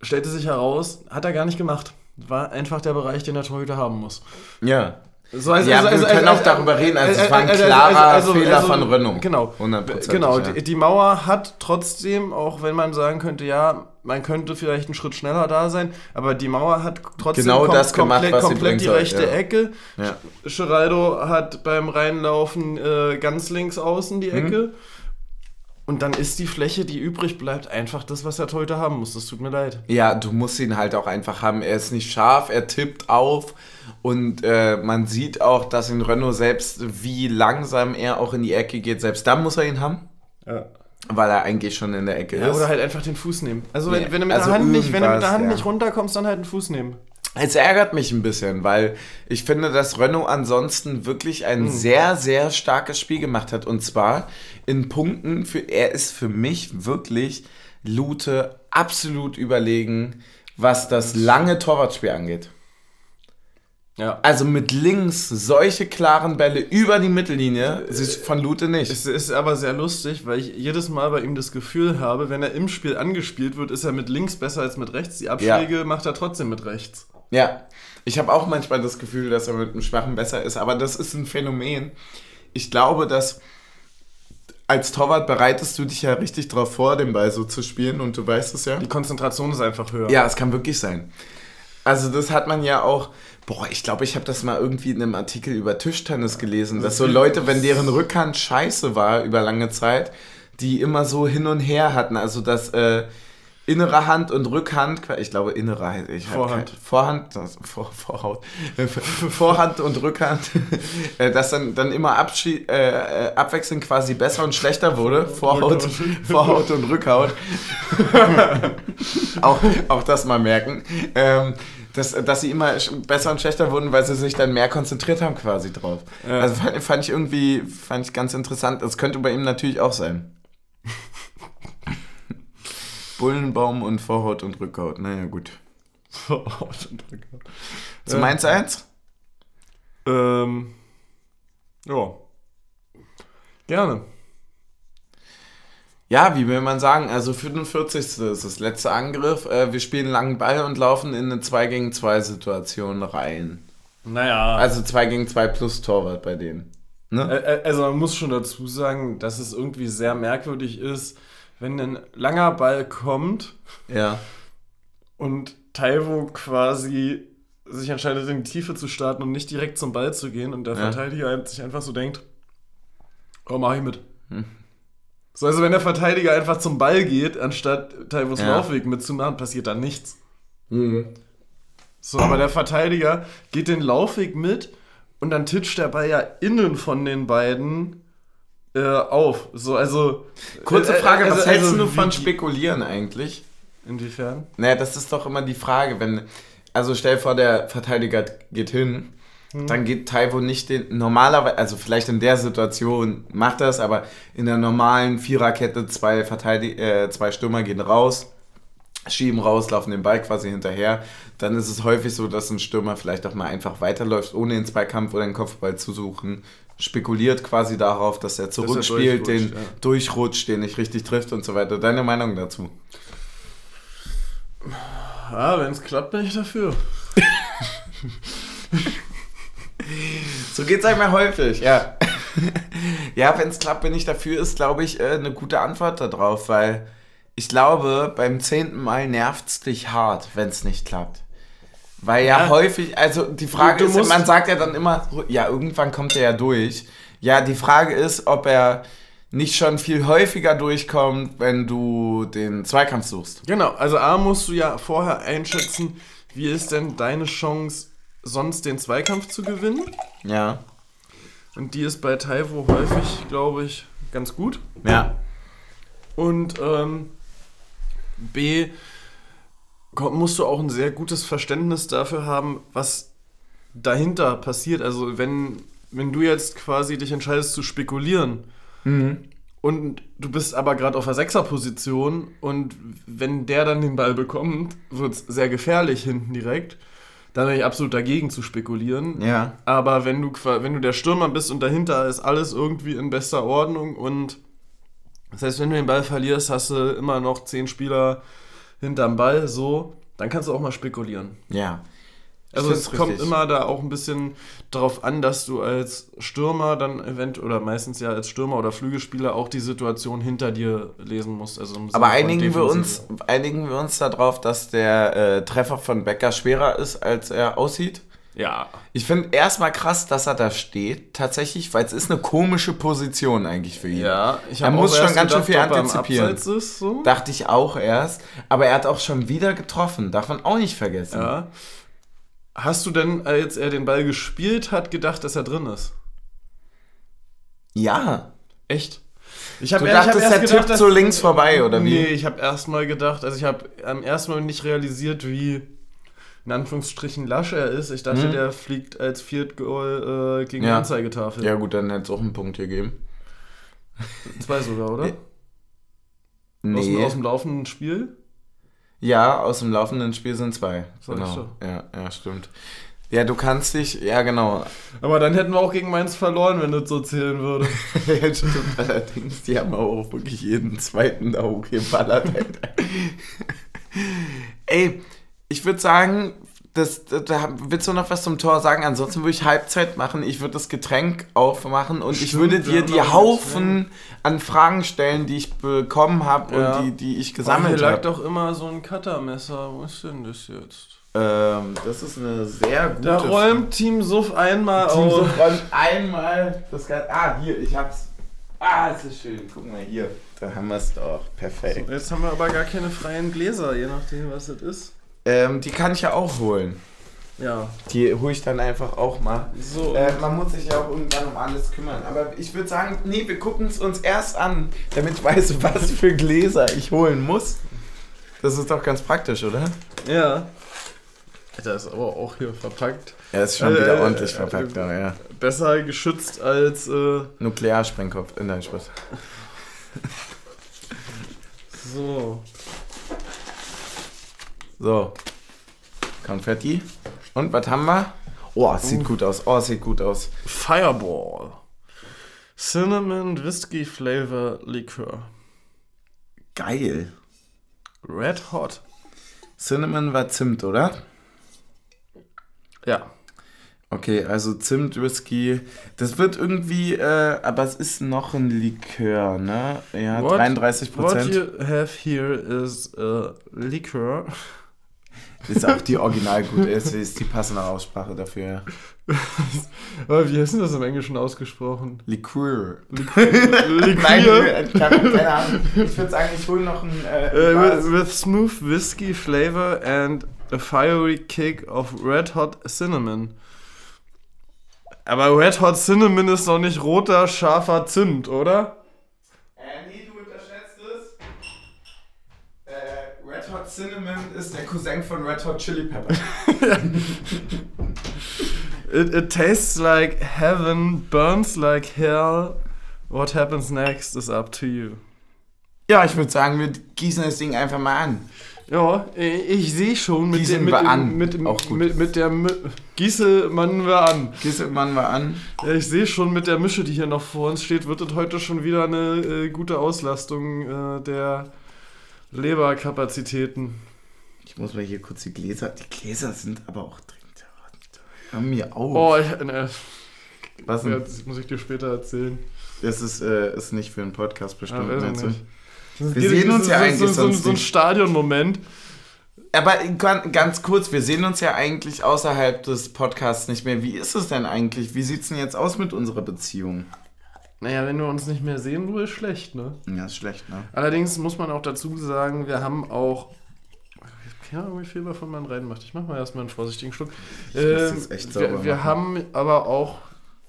Stellte sich heraus, hat er gar nicht gemacht. War einfach der Bereich, den der Torhüter haben muss. Ja. So, also, ja, also, also, wir können also, auch darüber reden, also es war ein klarer Fehler von Renault. Genau, 100%, genau. Ja. Die, die, Mauer hat trotzdem, auch wenn man sagen könnte, ja, man könnte vielleicht einen Schritt schneller da sein, aber die Mauer hat trotzdem genau kom das gemacht, komplett, komplett die rechte ja. Ecke. Ja. Geraldo hat beim Reinlaufen äh, ganz links außen die Ecke. Mhm. Und dann ist die Fläche, die übrig bleibt, einfach das, was er heute haben muss. Das tut mir leid. Ja, du musst ihn halt auch einfach haben. Er ist nicht scharf, er tippt auf und äh, man sieht auch, dass in Renault selbst, wie langsam er auch in die Ecke geht, selbst da muss er ihn haben. Ja. Weil er eigentlich schon in der Ecke ja, ist. Oder halt einfach den Fuß nehmen. Also wenn, wenn du mit also der Hand, nicht, wenn du mit der Hand ja. nicht runterkommst, dann halt den Fuß nehmen. Es ärgert mich ein bisschen, weil ich finde, dass Renault ansonsten wirklich ein mhm. sehr, sehr starkes Spiel gemacht hat. Und zwar in Punkten, für, er ist für mich wirklich Lute absolut überlegen, was das lange Torwartspiel angeht. Ja. Also mit links solche klaren Bälle über die Mittellinie ist von Lute nicht. Es ist aber sehr lustig, weil ich jedes Mal bei ihm das Gefühl habe, wenn er im Spiel angespielt wird, ist er mit links besser als mit rechts. Die Abschläge ja. macht er trotzdem mit rechts. Ja, ich habe auch manchmal das Gefühl, dass er mit dem Schwachen besser ist, aber das ist ein Phänomen. Ich glaube, dass als Torwart bereitest du dich ja richtig darauf vor, den Ball so zu spielen und du weißt es ja. Die Konzentration ist einfach höher. Ja, es kann wirklich sein. Also das hat man ja auch, boah, ich glaube, ich habe das mal irgendwie in einem Artikel über Tischtennis gelesen, dass so Leute, wenn deren Rückhand scheiße war über lange Zeit, die immer so hin und her hatten. Also dass äh, innere Hand und Rückhand, ich glaube innere Hand, ich Vorhand, kein, Vorhand, das, vor, Vorhaut, *laughs* Vorhand und Rückhand, *laughs* äh, dass dann, dann immer abschied, äh, abwechselnd quasi besser und schlechter wurde, Vorhaut, *laughs* Vorhaut und Rückhaut. auch, auch das mal merken. Ähm, dass, dass sie immer besser und schlechter wurden, weil sie sich dann mehr konzentriert haben quasi drauf. Ja. Also fand, fand ich irgendwie, fand ich ganz interessant. Das könnte bei ihm natürlich auch sein. *laughs* Bullenbaum und Vorhaut und Rückhaut. Naja, gut. Vorhaut und Rückhaut. Zu Mainz 1? Ähm, ja. Gerne. Ja, wie will man sagen, also 45. ist das letzte Angriff. Äh, wir spielen langen Ball und laufen in eine 2 gegen 2 Situation rein. Naja. Also 2 gegen 2 plus Torwart bei denen. Ne? Also man muss schon dazu sagen, dass es irgendwie sehr merkwürdig ist, wenn ein langer Ball kommt ja. und Taiwo quasi sich entscheidet, in die Tiefe zu starten und nicht direkt zum Ball zu gehen und der ja. Verteidiger sich einfach so denkt, oh, mach ich mit. Hm. So, also wenn der Verteidiger einfach zum Ball geht, anstatt Taivos ja. Laufweg mitzumachen, passiert da nichts. Mhm. So, aber der Verteidiger geht den Laufweg mit und dann titscht der Ball ja innen von den beiden äh, auf. So, also. Kurze äh, Frage, äh, also, was hältst also, du von Spekulieren eigentlich? Inwiefern? Naja, das ist doch immer die Frage, wenn. Also stell vor, der Verteidiger geht hin, hm. dann geht Taiwo nicht den. Normalerweise, also vielleicht in der Situation macht das, aber in der normalen Viererkette zwei, Verteidig äh, zwei Stürmer gehen raus schieben raus, laufen den Ball quasi hinterher, dann ist es häufig so, dass ein Stürmer vielleicht auch mal einfach weiterläuft, ohne den Zweikampf oder den Kopfball zu suchen, spekuliert quasi darauf, dass er zurückspielt, den ja. durchrutscht, den nicht richtig trifft und so weiter. Deine Meinung dazu? Ja, wenn es klappt, bin ich dafür. *laughs* so geht es einmal häufig, ja. *laughs* ja, wenn es klappt, bin ich dafür, ist, glaube ich, äh, eine gute Antwort darauf, weil ich glaube, beim zehnten Mal nervt es dich hart, wenn es nicht klappt. Weil ja, ja, häufig, also die Frage du, du ist, man sagt ja dann immer, ja, irgendwann kommt er ja durch. Ja, die Frage ist, ob er nicht schon viel häufiger durchkommt, wenn du den Zweikampf suchst. Genau, also A musst du ja vorher einschätzen, wie ist denn deine Chance, sonst den Zweikampf zu gewinnen. Ja. Und die ist bei Taiwo häufig, glaube ich, ganz gut. Ja. Und ähm, B, musst du auch ein sehr gutes Verständnis dafür haben, was dahinter passiert. Also wenn, wenn du jetzt quasi dich entscheidest zu spekulieren mhm. und du bist aber gerade auf der Sechserposition und wenn der dann den Ball bekommt, wird es sehr gefährlich hinten direkt, Da bin ich absolut dagegen zu spekulieren. Ja. Aber wenn du, wenn du der Stürmer bist und dahinter ist alles irgendwie in bester Ordnung und das heißt, wenn du den Ball verlierst, hast du immer noch zehn Spieler hinterm Ball, so, dann kannst du auch mal spekulieren. Ja. Also es kommt richtig. immer da auch ein bisschen darauf an, dass du als Stürmer dann eventuell oder meistens ja als Stürmer oder Flügelspieler auch die Situation hinter dir lesen musst. Also Aber einigen wir, uns, einigen wir uns darauf, dass der äh, Treffer von Becker schwerer ist, als er aussieht? Ja. Ich finde erstmal krass, dass er da steht, tatsächlich, weil es ist eine komische Position eigentlich für ihn. Ja, ich Er muss schon ganz schön viel antizipieren. Ist, so. Dachte ich auch erst. Aber er hat auch schon wieder getroffen, darf man auch nicht vergessen. Ja. Hast du denn, als er den Ball gespielt hat, gedacht, dass er drin ist? Ja. Echt? Ich hab, du dachtest, er tippt so links vorbei, oder wie? Nee, ich habe erstmal gedacht, also ich habe am ersten Mal nicht realisiert, wie in Anführungsstrichen lasch er ist. Ich dachte, mhm. der fliegt als Viertgoal äh, gegen ja. die Anzeigetafel. Ja gut, dann hätte es auch einen Punkt hier geben. Zwei sogar, oder? Nee. Aus, aus dem laufenden Spiel? Ja, aus dem laufenden Spiel sind zwei. So genau. Ja, ja, stimmt. Ja, du kannst dich, ja genau. Aber dann hätten wir auch gegen Mainz verloren, wenn das so zählen würde. *laughs* ja, stimmt. Allerdings, die haben auch wirklich jeden zweiten da hochgeballert. *laughs* Ey, ich würde sagen, das, da willst du noch was zum Tor sagen? Ansonsten würde ich Halbzeit machen. Ich würde das Getränk aufmachen und Stimmt, ich würde dir die Haufen an Fragen stellen, die ich bekommen habe ja. und die, die ich gesammelt habe. Hier lag doch immer so ein Cuttermesser. Wo ist denn das jetzt? Ähm, das ist eine sehr gute. Da räumt Team Suff einmal Team auf. Team Suff räumt einmal das Ganze. Ah, hier, ich hab's. Ah, es ist schön. Guck mal hier. Da haben wir es doch. Perfekt. So, jetzt haben wir aber gar keine freien Gläser, je nachdem, was das ist. Ähm, die kann ich ja auch holen. Ja. Die hole ich dann einfach auch mal. So. Äh, man muss sich ja auch irgendwann um alles kümmern. Aber ich würde sagen, nee, wir gucken es uns erst an, damit ich weiß, *laughs* was für Gläser ich holen muss. Das ist doch ganz praktisch, oder? Ja. Das ist aber auch hier verpackt. Ja, ist schon wieder äh, ordentlich äh, verpackt, aber ja. Besser geschützt als. Äh Nuklearsprengkopf. in dein Spaß. *laughs* so. So. Konfetti. Und was haben wir? Oh, es sieht uh. gut aus. Oh, es sieht gut aus. Fireball. Cinnamon Whisky Flavor Likör. Geil. Red Hot. Cinnamon war Zimt, oder? Ja. Okay, also Zimt, Whisky. Das wird irgendwie, äh, aber es ist noch ein Likör, ne? Ja, what, 33 Prozent. What you have here is a liquor ist auch die original gut, ist, ist die passende Aussprache dafür. *laughs* Aber wie heißt denn das im Englischen ausgesprochen? Liqueur. Liqueur? *laughs* Nein, keine Ahnung. Ich würde sagen, ich hole noch ein. Äh, uh, with smooth whiskey flavor and a fiery kick of red hot cinnamon. Aber Red Hot Cinnamon ist doch nicht roter, scharfer Zimt, oder? Cinnamon ist der Cousin von Red Hot Chili Pepper. *laughs* it, it tastes like heaven, burns like hell. What happens next is up to you. Ja, ich würde sagen, wir gießen das Ding einfach mal an. Ja, ich sehe schon mit Gießen dem, mit, wir an. Mit, mit, mit, mit der Gieße man wir an. Gieße man wir an. Ja, ich sehe schon mit der Mische, die hier noch vor uns steht, wird es heute schon wieder eine äh, gute Auslastung äh, der Leberkapazitäten. Ich muss mal hier kurz die Gläser. Die Gläser sind aber auch dringend. Hör mir auf. Oh, ich, ne. Was denn? Das muss ich dir später erzählen. Das ist, äh, ist nicht für einen Podcast bestimmt. Ah, wir sehen uns ja eigentlich so, so, so ein Stadionmoment. Aber ganz kurz, wir sehen uns ja eigentlich außerhalb des Podcasts nicht mehr. Wie ist es denn eigentlich? Wie sieht es denn jetzt aus mit unserer Beziehung? Naja, wenn wir uns nicht mehr sehen, wohl ist schlecht, ne? Ja, ist schlecht, ne? Allerdings muss man auch dazu sagen, wir haben auch. Ich keine Ahnung, wie viel davon man reinmacht. Ich mach mal erstmal einen vorsichtigen Schluck. Ich äh, muss echt sauber wir, wir haben aber auch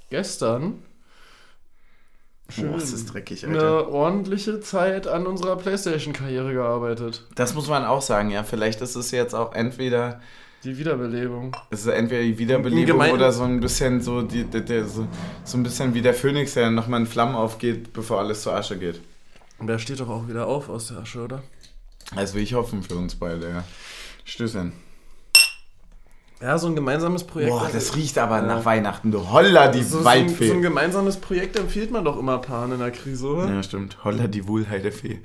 gestern Schön. Oh, ist dreckig, Alter. Eine ordentliche Zeit an unserer Playstation-Karriere gearbeitet. Das muss man auch sagen, ja. Vielleicht ist es jetzt auch entweder die Wiederbelebung. Es ist entweder die Wiederbelebung oder so ein bisschen so, die, die, die, so, so ein bisschen wie der Phönix, der nochmal in Flammen aufgeht, bevor alles zur Asche geht. Und der steht doch auch wieder auf aus der Asche, oder? Das will ich hoffen für uns beide, ja. Stößchen. Ja, so ein gemeinsames Projekt. Boah, das riecht aber ja. nach Weihnachten. Du Holla, die so, Waldfee. So ein, so ein gemeinsames Projekt empfiehlt man doch immer Paaren in der Krise, oder? Ja, stimmt. Holla, die Wohlheidefee.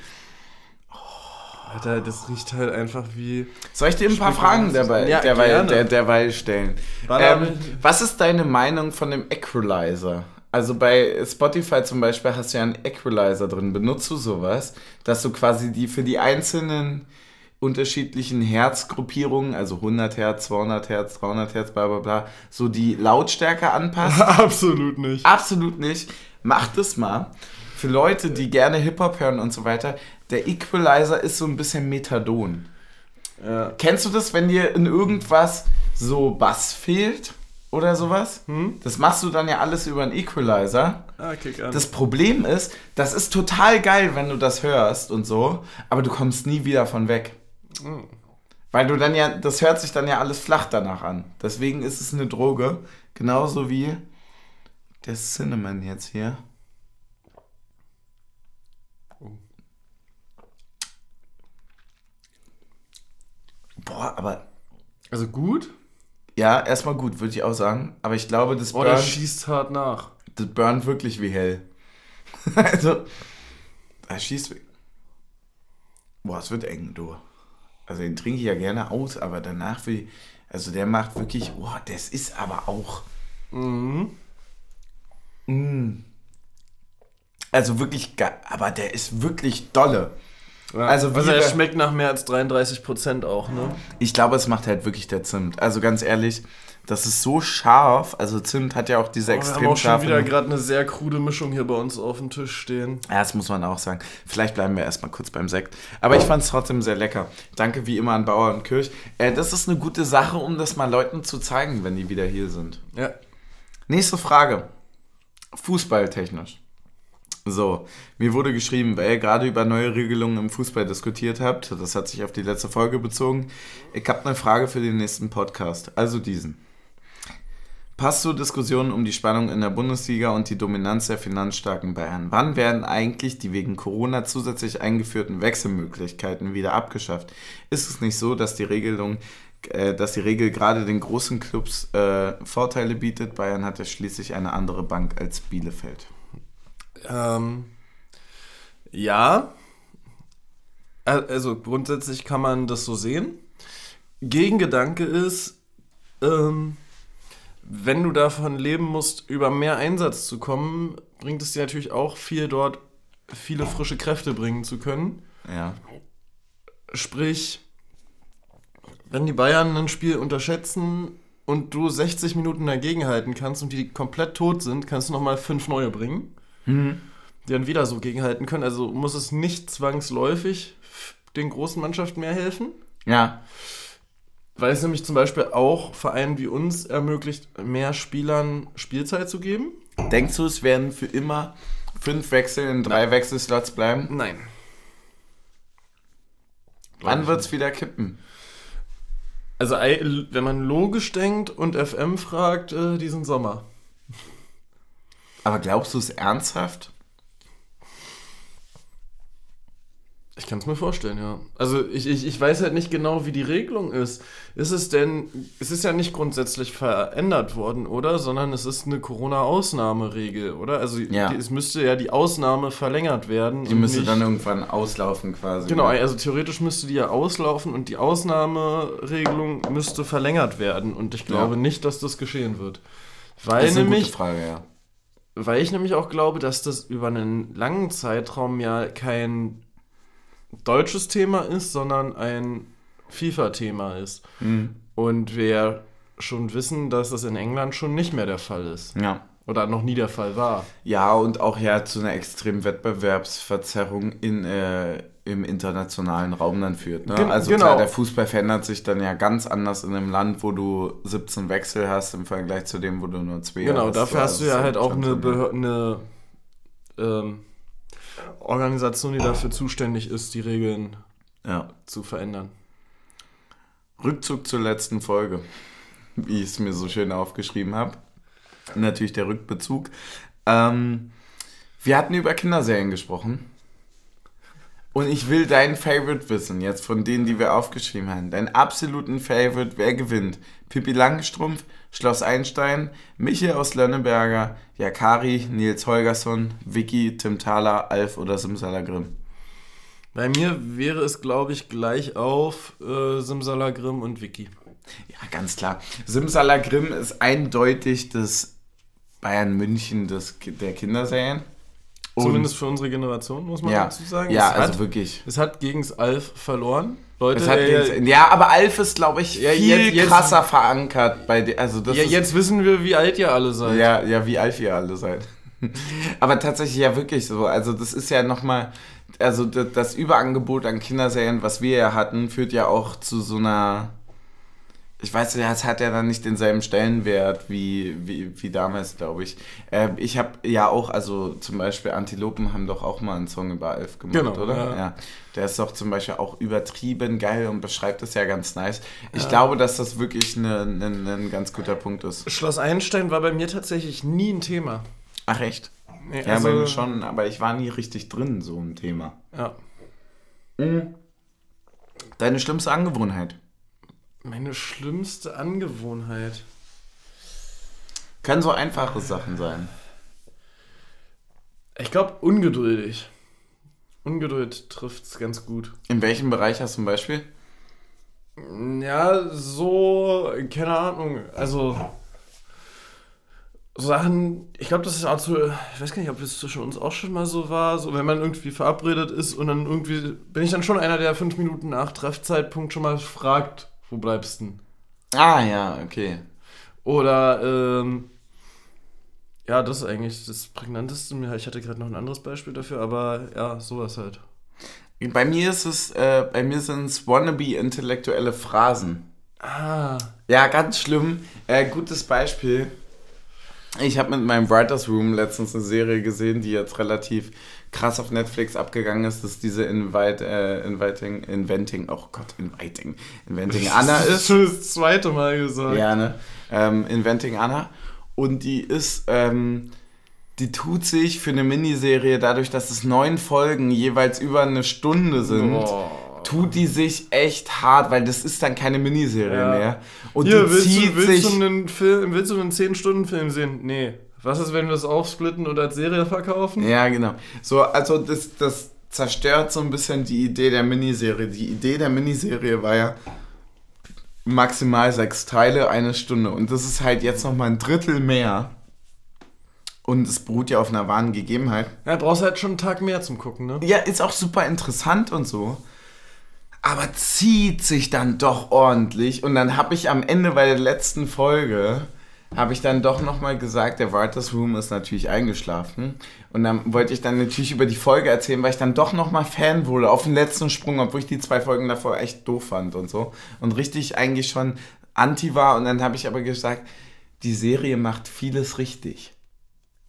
Alter, das riecht halt einfach wie. Soll ich dir ein paar Fragen dabei, ja, derweil, der, derweil stellen? Ähm, was ist deine Meinung von dem Equalizer? Also bei Spotify zum Beispiel hast du ja einen Equalizer drin. Benutzt du sowas, dass du quasi die für die einzelnen unterschiedlichen Herzgruppierungen, also 100 Hertz, 200 Hertz, 300 Hertz, bla bla bla, so die Lautstärke anpasst? *laughs* Absolut nicht. Absolut nicht. Macht es mal. Für Leute, die gerne Hip-Hop hören und so weiter, der Equalizer ist so ein bisschen Methadon. Ja. Kennst du das, wenn dir in irgendwas so Bass fehlt? oder sowas. Hm? Das machst du dann ja alles über einen Equalizer. Ah, kick an. Das Problem ist, das ist total geil, wenn du das hörst und so, aber du kommst nie wieder von weg. Mhm. Weil du dann ja, das hört sich dann ja alles flach danach an. Deswegen ist es eine Droge. Genauso wie der Cinnamon jetzt hier. Boah, aber. Also gut? Ja, erstmal gut, würde ich auch sagen. Aber ich glaube, das Burn. Oder schießt hart nach. Das burnt wirklich wie hell. *laughs* also, er schießt. Boah, es wird eng, du. Also den trinke ich ja gerne aus, aber danach will ich, also der macht wirklich, boah, das ist aber auch. Mhm. Mm. Also wirklich, aber der ist wirklich dolle. Ja, also, also er schmeckt nach mehr als 33 Prozent auch, ne? Ich glaube, es macht halt wirklich der Zimt. Also ganz ehrlich, das ist so scharf. Also Zimt hat ja auch diese oh, extrem scharfe... Wir haben auch schon wieder gerade eine sehr krude Mischung hier bei uns auf dem Tisch stehen. Ja, das muss man auch sagen. Vielleicht bleiben wir erstmal kurz beim Sekt. Aber ich fand es trotzdem sehr lecker. Danke wie immer an Bauer und Kirch. Äh, das ist eine gute Sache, um das mal Leuten zu zeigen, wenn die wieder hier sind. Ja. Nächste Frage. Fußballtechnisch. So, mir wurde geschrieben, weil ihr gerade über neue Regelungen im Fußball diskutiert habt. Das hat sich auf die letzte Folge bezogen. Ich habe eine Frage für den nächsten Podcast. Also diesen. Passt zur Diskussion um die Spannung in der Bundesliga und die Dominanz der finanzstarken Bayern. Wann werden eigentlich die wegen Corona zusätzlich eingeführten Wechselmöglichkeiten wieder abgeschafft? Ist es nicht so, dass die Regelung äh, dass die Regel gerade den großen Clubs äh, Vorteile bietet. Bayern hat ja schließlich eine andere Bank als Bielefeld. Ähm, ja, also grundsätzlich kann man das so sehen. Gegengedanke ist, ähm, wenn du davon leben musst, über mehr Einsatz zu kommen, bringt es dir natürlich auch viel dort, viele frische Kräfte bringen zu können. Ja. Sprich, wenn die Bayern ein Spiel unterschätzen und du 60 Minuten dagegenhalten kannst und die komplett tot sind, kannst du nochmal fünf neue bringen mhm. die dann wieder so gegenhalten können. Also muss es nicht zwangsläufig den großen Mannschaften mehr helfen. Ja. Weil es nämlich zum Beispiel auch Vereinen wie uns ermöglicht, mehr Spielern Spielzeit zu geben. Denkst du, es werden für immer fünf Wechsel in drei Wechselslots bleiben? Nein. Wann wird es wieder kippen? Also, wenn man logisch denkt und FM fragt, äh, diesen Sommer. Aber glaubst du es ernsthaft? Ich kann es mir vorstellen, ja. Also ich, ich, ich weiß halt nicht genau, wie die Regelung ist. Ist es denn, es ist ja nicht grundsätzlich verändert worden, oder? Sondern es ist eine Corona-Ausnahmeregel, oder? Also ja. die, es müsste ja die Ausnahme verlängert werden. Die müsste nicht, dann irgendwann auslaufen quasi. Genau, also theoretisch müsste die ja auslaufen und die Ausnahmeregelung müsste verlängert werden. Und ich glaube ja. nicht, dass das geschehen wird. Weil das ist eine nämlich, gute Frage, ja weil ich nämlich auch glaube, dass das über einen langen Zeitraum ja kein deutsches Thema ist, sondern ein FIFA-Thema ist. Mhm. Und wir schon wissen, dass das in England schon nicht mehr der Fall ist. Ja. Oder noch nie der Fall war. Ja, und auch ja zu einer extremen Wettbewerbsverzerrung in, äh, im internationalen Raum dann führt. Ne? Gen also genau. klar, der Fußball verändert sich dann ja ganz anders in einem Land, wo du 17 Wechsel hast im Vergleich zu dem, wo du nur zwei genau, hast. Genau, dafür hast du ja halt auch eine, Behör eine ähm, Organisation, die dafür zuständig ist, die Regeln ja. zu verändern. Rückzug zur letzten Folge, *laughs* wie ich es mir so schön aufgeschrieben habe. Natürlich der Rückbezug. Ähm, wir hatten über Kinderserien gesprochen. Und ich will dein Favorite wissen, jetzt von denen, die wir aufgeschrieben haben. Dein absoluten Favorite, wer gewinnt? Pippi Langstrumpf, Schloss Einstein, Michael aus Lönneberger, Jakari, Nils Holgersson, Vicky, Tim Thaler, Alf oder Simsalagrim. Bei mir wäre es, glaube ich, gleich auf äh, Simsalagrim und Vicky. Ja, ganz klar. Simsalagrim ist eindeutig das Bayern München des, der Kinderserien. Und Zumindest für unsere Generation, muss man ja, dazu sagen. Ja, es also hat, wirklich. Es hat gegen Alf verloren. Leute, äh, ja, aber Alf ist, glaube ich, viel jetzt, jetzt, krasser verankert bei. Also das ja, ist, jetzt wissen wir, wie alt ihr alle seid. Ja, ja, wie alt ihr alle seid. *laughs* aber tatsächlich ja wirklich so. Also das ist ja nochmal, also das Überangebot an Kinderserien, was wir ja hatten, führt ja auch zu so einer ich weiß, es hat ja dann nicht denselben Stellenwert wie, wie, wie damals, glaube ich. Äh, ich habe ja auch, also zum Beispiel Antilopen haben doch auch mal einen Song über Alf gemacht, genau, oder? Ja. ja. Der ist doch zum Beispiel auch übertrieben geil und beschreibt es ja ganz nice. Ich ja. glaube, dass das wirklich ein ganz guter Punkt ist. Schloss Einstein war bei mir tatsächlich nie ein Thema. Ach echt? Nee, ja, also, bei mir schon, aber ich war nie richtig drin, so ein Thema. Ja. Mhm. Deine schlimmste Angewohnheit? Meine schlimmste Angewohnheit. Können so einfache Sachen sein. Ich glaube, ungeduldig. Ungeduld trifft es ganz gut. In welchem Bereich hast du ein Beispiel? Ja, so, keine Ahnung. Also, Sachen, ich glaube, das ist auch so, ich weiß gar nicht, ob das zwischen uns auch schon mal so war, so wenn man irgendwie verabredet ist und dann irgendwie, bin ich dann schon einer, der fünf Minuten nach Treffzeitpunkt schon mal fragt, wo bleibst du? Ah, ja, okay. Oder, ähm, ja, das ist eigentlich das Prägnanteste. Ich hatte gerade noch ein anderes Beispiel dafür, aber ja, sowas halt. Bei mir ist es, äh, bei mir sind es wannabe intellektuelle Phrasen. Ah. Ja, ganz schlimm. Äh, gutes Beispiel. Ich habe mit meinem Writers Room letztens eine Serie gesehen, die jetzt relativ krass auf Netflix abgegangen ist, dass diese Invite, äh, Inviting, Inventing, oh Gott, Inviting, Inventing *laughs* Anna ist. Das ist schon das zweite Mal gesagt. Ja, ne? Ähm, Inventing Anna. Und die ist, ähm, die tut sich für eine Miniserie dadurch, dass es neun Folgen jeweils über eine Stunde sind. Oh tut die sich echt hart, weil das ist dann keine Miniserie ja. mehr. Und Hier, die willst zieht du, willst sich. Du einen Film, willst du einen 10-Stunden-Film sehen? Nee. Was ist, wenn wir es aufsplitten und als Serie verkaufen? Ja, genau. So, also das, das zerstört so ein bisschen die Idee der Miniserie. Die Idee der Miniserie war ja maximal sechs Teile, eine Stunde. Und das ist halt jetzt nochmal ein Drittel mehr. Und es beruht ja auf einer wahren Gegebenheit. Ja, brauchst halt schon einen Tag mehr zum Gucken, ne? Ja, ist auch super interessant und so. Aber zieht sich dann doch ordentlich. Und dann habe ich am Ende bei der letzten Folge habe ich dann doch nochmal gesagt, der Writers Room ist natürlich eingeschlafen. Und dann wollte ich dann natürlich über die Folge erzählen, weil ich dann doch nochmal Fan wurde auf den letzten Sprung, obwohl ich die zwei Folgen davor echt doof fand und so. Und richtig eigentlich schon anti war. Und dann habe ich aber gesagt, die Serie macht vieles richtig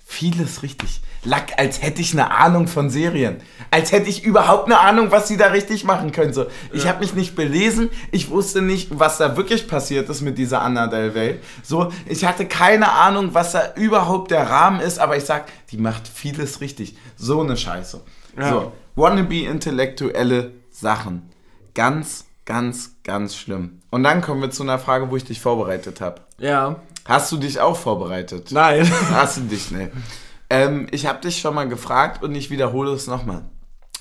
vieles richtig. Lack, als hätte ich eine Ahnung von Serien. Als hätte ich überhaupt eine Ahnung, was sie da richtig machen können. So, ich ja. habe mich nicht belesen. Ich wusste nicht, was da wirklich passiert ist mit dieser Anna Del Welt. So, ich hatte keine Ahnung, was da überhaupt der Rahmen ist. Aber ich sag, die macht vieles richtig. So eine Scheiße. Ja. So, wannabe intellektuelle Sachen. Ganz, ganz, ganz schlimm. Und dann kommen wir zu einer Frage, wo ich dich vorbereitet habe. Ja. Hast du dich auch vorbereitet? Nein. *laughs* Hast du dich nicht? Ähm, ich habe dich schon mal gefragt und ich wiederhole es nochmal.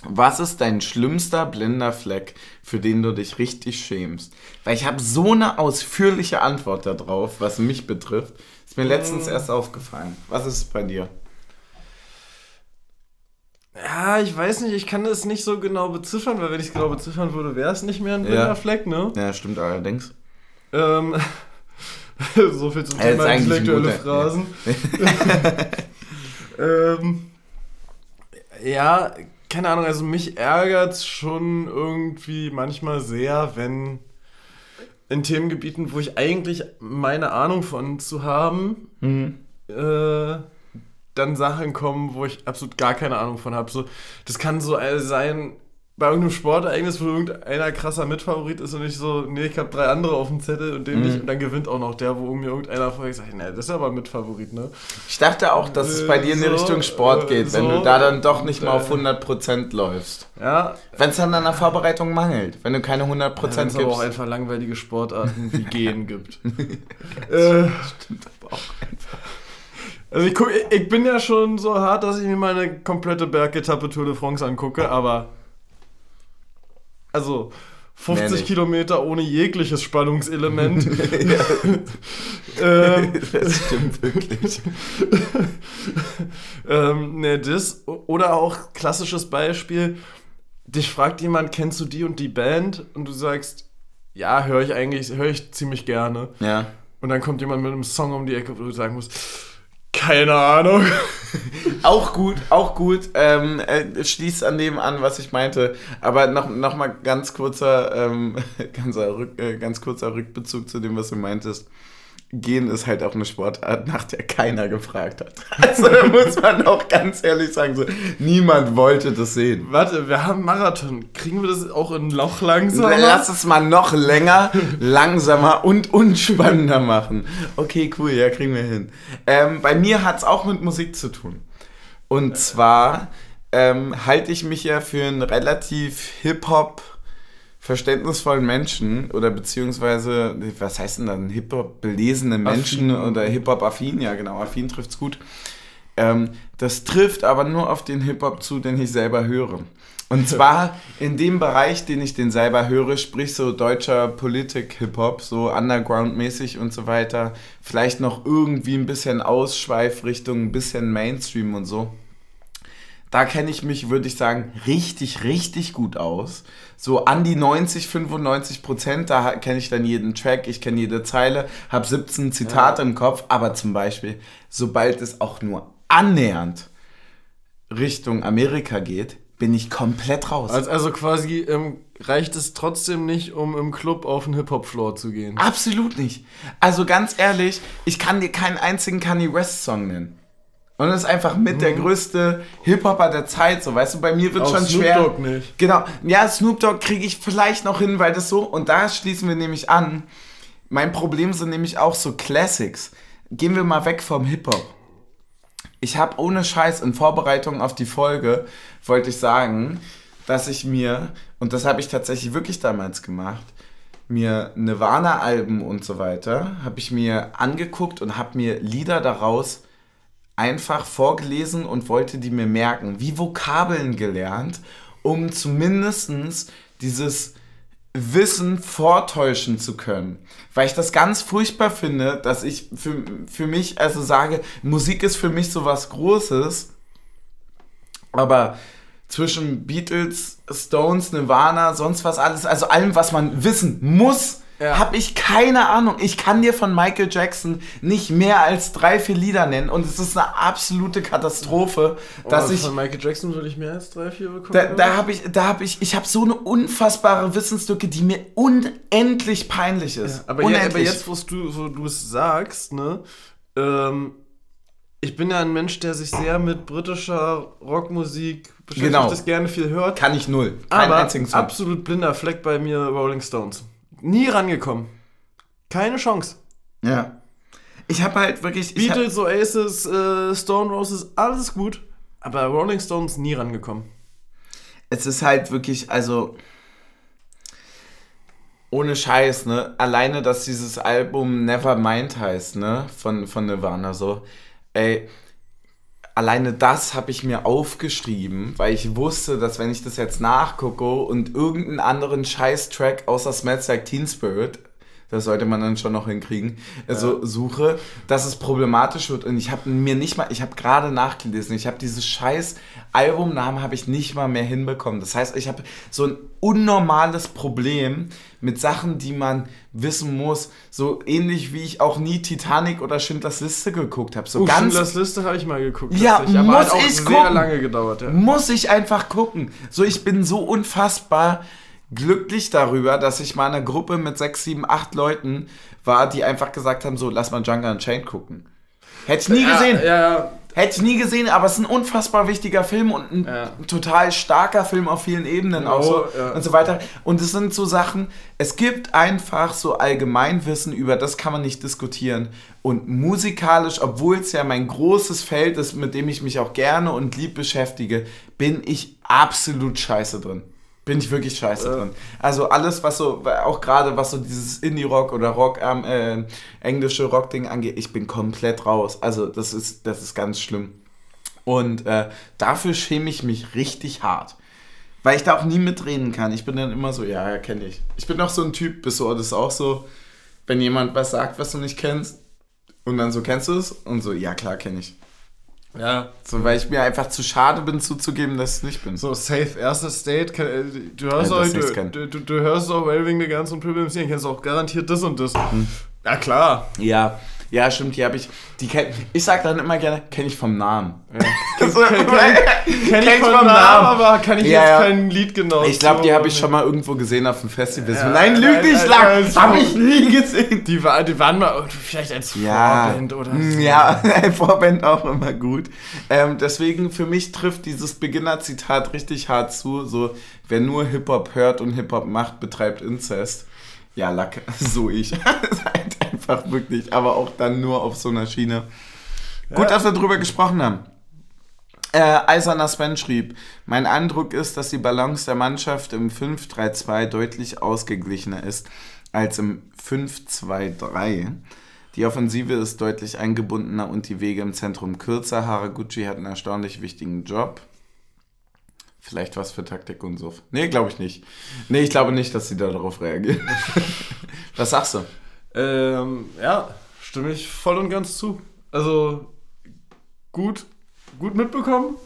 Was ist dein schlimmster blinder Fleck, für den du dich richtig schämst? Weil ich habe so eine ausführliche Antwort darauf, was mich betrifft. Ist mir letztens hm. erst aufgefallen. Was ist bei dir? Ja, ich weiß nicht, ich kann das nicht so genau beziffern, weil wenn ich es genau beziffern würde, wäre es nicht mehr ein blinder ja. Fleck, ne? Ja, stimmt allerdings. Ähm, *laughs* so viel zum Thema intellektuelle Phrasen. *laughs* ähm, ja, keine Ahnung, also mich ärgert es schon irgendwie manchmal sehr, wenn in Themengebieten, wo ich eigentlich meine Ahnung von zu haben, mhm. äh, dann Sachen kommen, wo ich absolut gar keine Ahnung von habe. So, das kann so sein, bei irgendeinem Sportereignis, wo irgendeiner krasser Mitfavorit ist und ich so, nee, ich habe drei andere auf dem Zettel und den mhm. nicht und dann gewinnt auch noch der, wo mir irgendeiner vorher gesagt hat, nee, das ist aber Mitfavorit, ne? Ich dachte auch, dass es bei dir in die Richtung Sport geht, äh, wenn so, du da dann doch nicht mal auf 100% läufst. Ja. Wenn es dann an der Vorbereitung mangelt, wenn du keine 100% ja, gibst. Wenn es aber auch einfach langweilige Sportarten wie *laughs* Gehen gibt. *laughs* äh, stimmt aber auch einfach. Also ich, guck, ich bin ja schon so hart, dass ich mir meine komplette Bergetappe Tour de France angucke, aber also 50 nee, Kilometer ohne jegliches Spannungselement. *laughs* *laughs* ähm, das stimmt wirklich. *laughs* ähm, ne, das. Oder auch klassisches Beispiel: Dich fragt jemand, kennst du die und die Band? Und du sagst, ja, höre ich eigentlich, höre ich ziemlich gerne. Ja. Und dann kommt jemand mit einem Song um die Ecke, wo du sagen musst, keine Ahnung. *laughs* auch gut, auch gut. Ähm, äh, schließt an dem an, was ich meinte. Aber noch, noch mal ganz kurzer, ähm, *laughs* ganz, äh, ganz kurzer Rückbezug zu dem, was du meintest. Gehen ist halt auch eine Sportart, nach der keiner gefragt hat. *laughs* Also da muss man auch ganz ehrlich sagen, so, niemand wollte das sehen. Warte, wir haben Marathon. Kriegen wir das auch in Loch langsamer? Lass es mal noch länger, langsamer und unspannender machen. Okay, cool, ja, kriegen wir hin. Ähm, bei mir hat es auch mit Musik zu tun. Und zwar ähm, halte ich mich ja für einen relativ Hip-Hop- verständnisvollen Menschen oder beziehungsweise, was heißt denn dann, Hip-Hop belesene Menschen affin. oder Hip-Hop-affin, ja genau, affin trifft's gut. Ähm, das trifft aber nur auf den Hip-Hop zu, den ich selber höre. Und *laughs* zwar in dem Bereich, den ich den selber höre, sprich so deutscher Politik-Hip-Hop, so Underground-mäßig und so weiter. Vielleicht noch irgendwie ein bisschen Ausschweifrichtung, ein bisschen Mainstream und so. Da kenne ich mich, würde ich sagen, richtig, richtig gut aus. So an die 90, 95 Prozent, da kenne ich dann jeden Track, ich kenne jede Zeile, habe 17 Zitate ja. im Kopf, aber zum Beispiel, sobald es auch nur annähernd Richtung Amerika geht, bin ich komplett raus. Also, also quasi ähm, reicht es trotzdem nicht, um im Club auf den Hip-Hop-Floor zu gehen? Absolut nicht. Also ganz ehrlich, ich kann dir keinen einzigen Kanye West-Song nennen. Und das ist einfach mit mhm. der größte Hip-Hopper der Zeit, so weißt du, bei mir wird schon Snoop schwer. Dogg nicht. Genau. Ja, Snoop Dogg kriege ich vielleicht noch hin, weil das so, und da schließen wir nämlich an. Mein Problem sind nämlich auch so Classics. Gehen wir mal weg vom Hip-Hop. Ich habe ohne Scheiß in Vorbereitung auf die Folge, wollte ich sagen, dass ich mir, und das habe ich tatsächlich wirklich damals gemacht, mir Nirvana-Alben und so weiter, habe ich mir angeguckt und habe mir Lieder daraus einfach vorgelesen und wollte die mir merken, wie Vokabeln gelernt, um zumindest dieses Wissen vortäuschen zu können. Weil ich das ganz furchtbar finde, dass ich für, für mich also sage, Musik ist für mich so was Großes, aber zwischen Beatles, Stones, Nirvana, sonst was alles, also allem, was man wissen muss, ja. habe ich keine Ahnung. Ich kann dir von Michael Jackson nicht mehr als drei, vier Lieder nennen und es ist eine absolute Katastrophe, oh, dass ich von Michael Jackson würde ich mehr als drei, vier bekommen. Da, da habe ich, da habe ich, ich habe so eine unfassbare Wissenslücke, die mir unendlich peinlich ist. Ja, aber, unendlich. Ja, aber jetzt, wo du, wo du es sagst, ne? Ähm, ich bin ja ein Mensch, der sich sehr mit britischer Rockmusik beschäftigt, genau. das gerne viel hört. Kann ich null. Kein aber absolut blinder Fleck bei mir Rolling Stones. Nie rangekommen. Keine Chance. Ja. Ich habe halt wirklich. Beatles, Oasis, äh, Stone Roses, alles gut. Aber Rolling Stones nie rangekommen. Es ist halt wirklich, also. Ohne Scheiß, ne? Alleine, dass dieses Album Nevermind heißt, ne? Von, von Nirvana so. Ey, alleine das habe ich mir aufgeschrieben, weil ich wusste, dass wenn ich das jetzt nachgucke und irgendeinen anderen Scheiß-Track außer Smells Like Teen Spirit, das sollte man dann schon noch hinkriegen, also ja. suche, dass es problematisch wird. Und ich habe mir nicht mal, ich habe gerade nachgelesen, ich habe dieses scheiß Albumnamen habe ich nicht mal mehr hinbekommen. Das heißt, ich habe so ein unnormales Problem mit Sachen, die man wissen muss. So ähnlich wie ich auch nie Titanic oder Schindlers Liste geguckt habe. So uh, ganz Schindlers Liste habe ich mal geguckt. Ja, aber muss hat auch ich sehr gucken. lange gedauert. Ja. Muss ich einfach gucken. So, ich bin so unfassbar glücklich darüber, dass ich mal eine Gruppe mit sechs, sieben, acht Leuten war, die einfach gesagt haben, so, lass mal Django Unchained gucken. Hätte ich nie ja, gesehen. Ja, ja. Hätte ich nie gesehen, aber es ist ein unfassbar wichtiger Film und ein ja. total starker Film auf vielen Ebenen auch so ja. und so weiter. Und es sind so Sachen, es gibt einfach so Allgemeinwissen, über das kann man nicht diskutieren. Und musikalisch, obwohl es ja mein großes Feld ist, mit dem ich mich auch gerne und lieb beschäftige, bin ich absolut scheiße drin. Bin ich wirklich scheiße äh. drin. Also alles, was so, auch gerade was so dieses Indie-Rock oder Rock, ähm, äh, englische Rock-Ding angeht, ich bin komplett raus. Also das ist, das ist ganz schlimm. Und äh, dafür schäme ich mich richtig hart. Weil ich da auch nie mitreden kann. Ich bin dann immer so, ja, ja, kenne ich. Ich bin auch so ein Typ, bist du das auch so, wenn jemand was sagt, was du nicht kennst, und dann so, kennst du es? Und so, ja, klar, kenne ich. Ja. So, weil ich mir einfach zu schade bin zuzugeben, dass ich es nicht bin. So, safe, erster State, äh, du hörst ja, auch, du, du, du, hörst auch Waving the Guns und Premium Scene, kennst auch garantiert das und das. Hm. Ja, klar. Ja, ja, stimmt, die habe ich. Die kenn, ich sag dann immer gerne, kenne ich vom Namen. Ja. kenn, kenn, kenn, ich *laughs* vom, Namen, Namen, aber kann ich ja, jetzt kein Lied genau. Ich glaube, die habe ich schon mal irgendwo gesehen auf dem Festival. Ja, nein, lüg nicht, lang. Habe ich nie gesehen. Die, war, die waren mal vielleicht als Vorband oder so. Ja, *laughs* Vorband auch immer gut. Ähm, deswegen, für mich trifft dieses Beginner-Zitat richtig hart zu. So, wer nur Hip-Hop hört und Hip-Hop macht, betreibt Inzest. Ja, Lack, *laughs* so ich. *laughs* einfach wirklich, aber auch dann nur auf so einer Schiene. Ja. Gut, dass wir drüber gesprochen haben. Äh, Eiserner Sven schrieb, mein Eindruck ist, dass die Balance der Mannschaft im 5-3-2 deutlich ausgeglichener ist als im 5-2-3. Die Offensive ist deutlich eingebundener und die Wege im Zentrum kürzer. Haraguchi hat einen erstaunlich wichtigen Job. Vielleicht was für Taktik und so. Nee, glaube ich nicht. Nee, ich glaube nicht, dass sie da darauf reagieren. *laughs* was sagst du? Ähm, ja, stimme ich voll und ganz zu. Also gut, gut mitbekommen.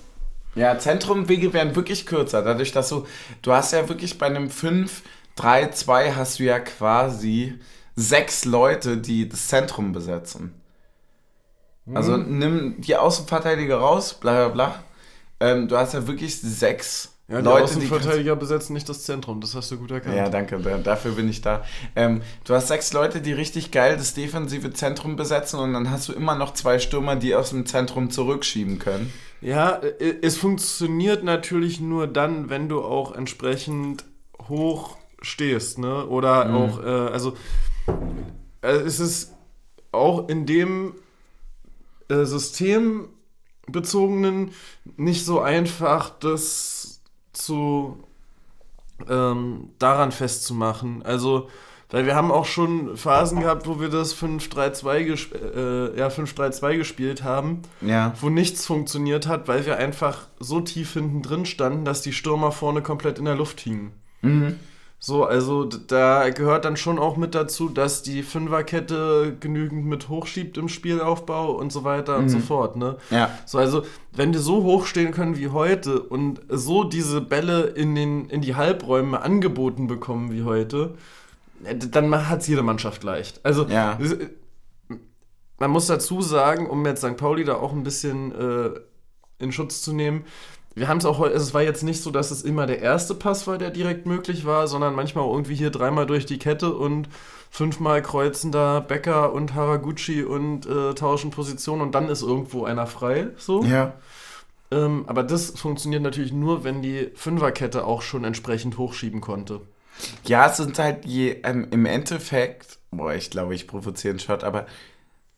Ja, Zentrumwege werden wirklich kürzer, dadurch, dass du, du hast ja wirklich bei einem 5-3-2 hast du ja quasi sechs Leute, die das Zentrum besetzen. Also mhm. nimm die Außenverteidiger raus, bla bla bla. Ähm, du hast ja wirklich sechs ja, die Leute, Außenverteidiger die besetzen nicht das Zentrum, das hast du gut erkannt. Ja, danke, dafür bin ich da. Ähm, du hast sechs Leute, die richtig geil das defensive Zentrum besetzen und dann hast du immer noch zwei Stürmer, die aus dem Zentrum zurückschieben können. Ja, es funktioniert natürlich nur dann, wenn du auch entsprechend hoch stehst, ne? Oder mhm. auch, äh, also äh, es ist auch in dem äh, System bezogenen nicht so einfach, das zu ähm, daran festzumachen. Also, weil wir haben auch schon Phasen gehabt, wo wir das 5-3-2 gesp äh, ja, gespielt haben, ja. wo nichts funktioniert hat, weil wir einfach so tief hinten drin standen, dass die Stürmer vorne komplett in der Luft hingen. Mhm. So, also da gehört dann schon auch mit dazu, dass die Fünferkette genügend mit hochschiebt im Spielaufbau und so weiter mhm. und so fort, ne? Ja. So, also wenn die so hoch stehen können wie heute und so diese Bälle in, den, in die Halbräume angeboten bekommen wie heute, äh, dann hat es jede Mannschaft leicht. Also, ja. man muss dazu sagen, um jetzt St. Pauli da auch ein bisschen äh, in Schutz zu nehmen, wir haben es auch, es war jetzt nicht so, dass es immer der erste Pass war, der direkt möglich war, sondern manchmal irgendwie hier dreimal durch die Kette und fünfmal kreuzen da Becker und Haraguchi und äh, tauschen Positionen und dann ist irgendwo einer frei. So. Ja. Ähm, aber das funktioniert natürlich nur, wenn die Fünferkette auch schon entsprechend hochschieben konnte. Ja, es sind halt je, ähm, im Endeffekt, boah, ich glaube, ich provoziere einen Shot, aber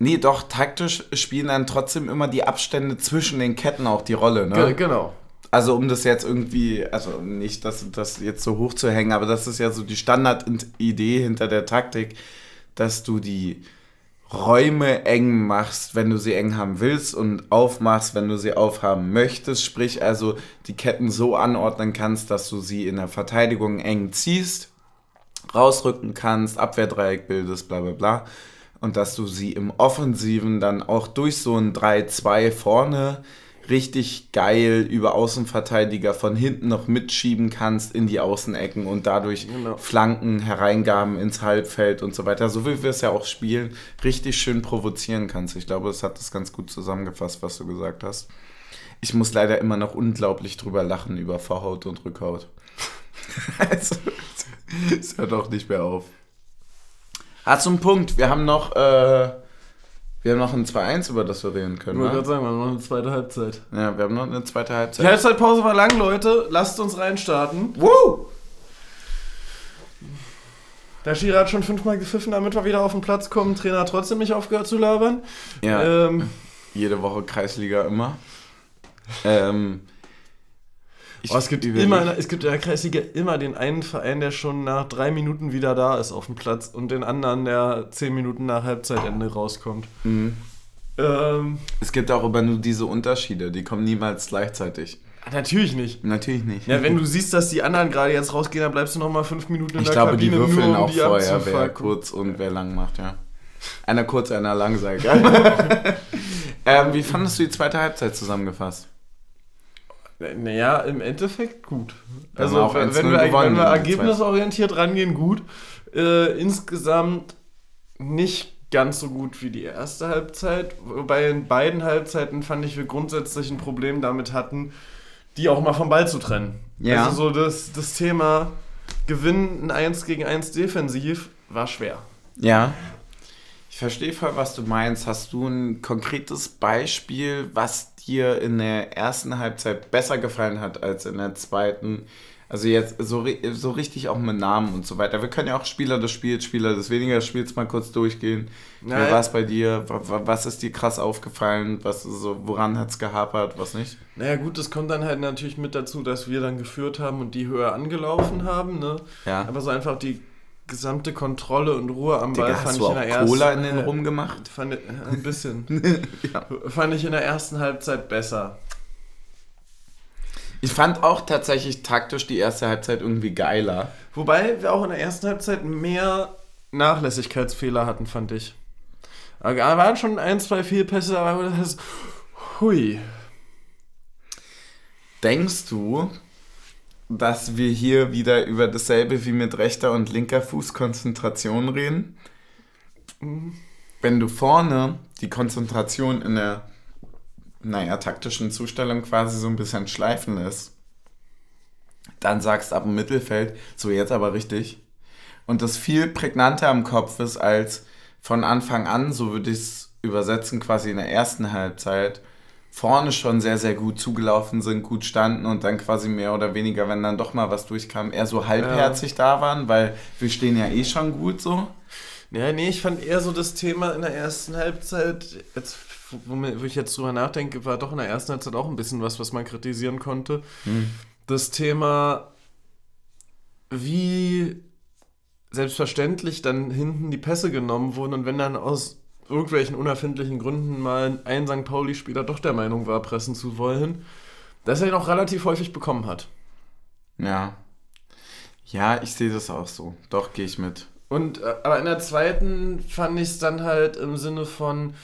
nee, doch, taktisch spielen dann trotzdem immer die Abstände zwischen den Ketten auch die Rolle, ne? G genau also um das jetzt irgendwie, also nicht das, das jetzt so hoch zu hängen, aber das ist ja so die Standardidee hinter der Taktik, dass du die Räume eng machst, wenn du sie eng haben willst und aufmachst, wenn du sie aufhaben möchtest. Sprich also die Ketten so anordnen kannst, dass du sie in der Verteidigung eng ziehst, rausrücken kannst, Abwehrdreieck bildest, bla bla bla. Und dass du sie im Offensiven dann auch durch so ein 3-2 vorne richtig geil über Außenverteidiger von hinten noch mitschieben kannst in die Außenecken und dadurch genau. Flanken, Hereingaben ins Halbfeld und so weiter, so wie wir es ja auch spielen, richtig schön provozieren kannst. Ich glaube, es hat das ganz gut zusammengefasst, was du gesagt hast. Ich muss leider immer noch unglaublich drüber lachen über Vorhaut und Rückhaut. *laughs* also, es hört auch nicht mehr auf. Ah, zum Punkt. Wir haben noch äh, Wir haben noch ein 2-1, über das wir reden können. Ich wollte gerade sagen, wir haben noch eine zweite Halbzeit. Ja, wir haben noch eine zweite Halbzeit. Die Halbzeitpause war lang, Leute. Lasst uns reinstarten. Woo! Der Schiri hat schon fünfmal gepfiffen, damit wir wieder auf den Platz kommen. Trainer hat trotzdem nicht aufgehört zu labern. Ja. Ähm, Jede Woche Kreisliga immer. ähm, oh, es, gibt immer, es gibt in der Kreisliga immer den einen Verein, der schon nach drei Minuten wieder da ist auf dem Platz und den anderen, der zehn Minuten nach Halbzeitende rauskommt. Mhm. Ähm, es gibt auch aber nur diese Unterschiede, die kommen niemals gleichzeitig. Natürlich nicht. Natürlich nicht. Ja, wenn du siehst, dass die anderen gerade jetzt rausgehen, dann bleibst du noch mal fünf Minuten in ich der glaube, Kabine. Ich glaube, die würfeln nur, um auch die vorher, wer kurz und wer lang macht, ja. Einer kurz, einer lang, sag ich. *laughs* ähm, wie fandest du die zweite Halbzeit zusammengefasst? Naja, im Endeffekt gut. Also, auch wenn, wenn, wir, wenn wir ergebnisorientiert rangehen, gut. Äh, insgesamt nicht ganz so gut wie die erste Halbzeit. Wobei in beiden Halbzeiten fand ich, wir grundsätzlich ein Problem damit hatten, die auch mal vom Ball zu trennen. Ja. Also so das, das Thema Gewinnen 1 gegen 1 defensiv war schwer. Ja. Ich verstehe voll, was du meinst. Hast du ein konkretes Beispiel, was dir in der ersten Halbzeit besser gefallen hat als in der zweiten? Also jetzt so, so richtig auch mit Namen und so weiter. Wir können ja auch Spieler des Spiels, Spieler des weniger Spiels mal kurz durchgehen. Wie war es bei dir? Was ist dir krass aufgefallen? Was so, woran hat es gehapert, was nicht? Naja gut, das kommt dann halt natürlich mit dazu, dass wir dann geführt haben und die höher angelaufen haben. Ne? Ja. Aber so einfach die gesamte Kontrolle und Ruhe am Ball Digga, fand ich in der ersten Cola in den Rum gemacht? Fand, äh, ein bisschen. *laughs* ja. Fand ich in der ersten Halbzeit besser. Ich fand auch tatsächlich taktisch die erste Halbzeit irgendwie geiler. Wobei wir auch in der ersten Halbzeit mehr Nachlässigkeitsfehler hatten, fand ich. Da waren schon ein, zwei Fehlpässe, aber das ist. Hui. Denkst du, dass wir hier wieder über dasselbe wie mit rechter und linker Fußkonzentration reden? Wenn du vorne die Konzentration in der naja, taktischen Zustellung quasi so ein bisschen schleifen lässt, dann sagst ab dem Mittelfeld, so jetzt aber richtig. Und das viel prägnanter im Kopf ist als von Anfang an, so würde ich es übersetzen, quasi in der ersten Halbzeit, vorne schon sehr, sehr gut zugelaufen sind, gut standen und dann quasi mehr oder weniger, wenn dann doch mal was durchkam, eher so halbherzig ja. da waren, weil wir stehen ja eh schon gut so. Ja, nee, ich fand eher so das Thema in der ersten Halbzeit, jetzt wo ich jetzt drüber nachdenke, war doch in der ersten Halbzeit auch ein bisschen was, was man kritisieren konnte. Hm. Das Thema, wie selbstverständlich dann hinten die Pässe genommen wurden und wenn dann aus irgendwelchen unerfindlichen Gründen mal ein St. Pauli-Spieler doch der Meinung war, pressen zu wollen, dass er ihn auch relativ häufig bekommen hat. Ja. Ja, ich sehe das auch so. Doch, gehe ich mit. Und äh, aber in der zweiten fand ich es dann halt im Sinne von,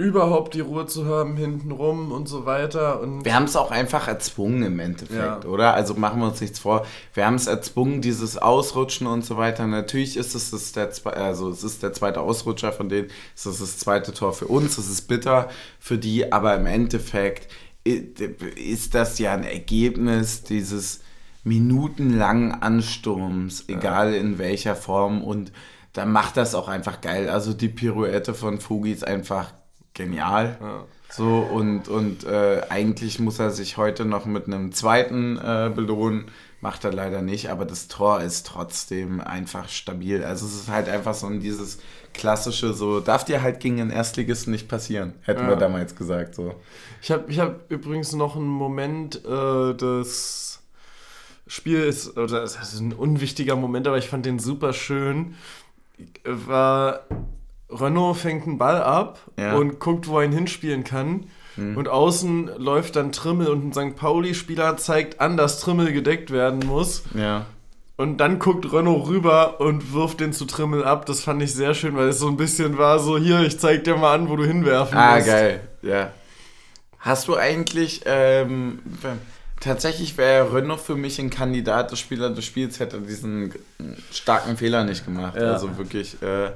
überhaupt die Ruhe zu haben hintenrum und so weiter. Und wir haben es auch einfach erzwungen im Endeffekt, ja. oder? Also machen wir uns nichts vor. Wir haben es erzwungen, dieses Ausrutschen und so weiter. Natürlich ist es, das der, also es ist der zweite Ausrutscher von denen, es ist das zweite Tor für uns, es ist bitter für die, aber im Endeffekt ist das ja ein Ergebnis dieses minutenlangen Ansturms, egal in welcher Form und dann macht das auch einfach geil. Also die Pirouette von Fugi ist einfach genial. Ja. So, und, und äh, eigentlich muss er sich heute noch mit einem zweiten äh, belohnen. Macht er leider nicht, aber das Tor ist trotzdem einfach stabil. Also es ist halt einfach so dieses klassische, so darf dir halt gegen den Erstligisten nicht passieren, hätten ja. wir damals gesagt. So. Ich habe ich hab übrigens noch einen Moment äh, des Spiels, oder das ist ein unwichtiger Moment, aber ich fand den super schön. War Renault fängt einen Ball ab ja. und guckt, wo er ihn hinspielen kann. Mhm. Und außen läuft dann Trimmel und ein St. Pauli-Spieler zeigt an, dass Trimmel gedeckt werden muss. Ja. Und dann guckt Renault rüber und wirft den zu Trimmel ab. Das fand ich sehr schön, weil es so ein bisschen war so, hier, ich zeig dir mal an, wo du hinwerfen ah, musst. Ah, geil, ja. Hast du eigentlich, ähm, tatsächlich wäre Renault für mich ein Kandidat des Spieler des Spiels, hätte diesen starken Fehler nicht gemacht. Ja. Also wirklich, äh,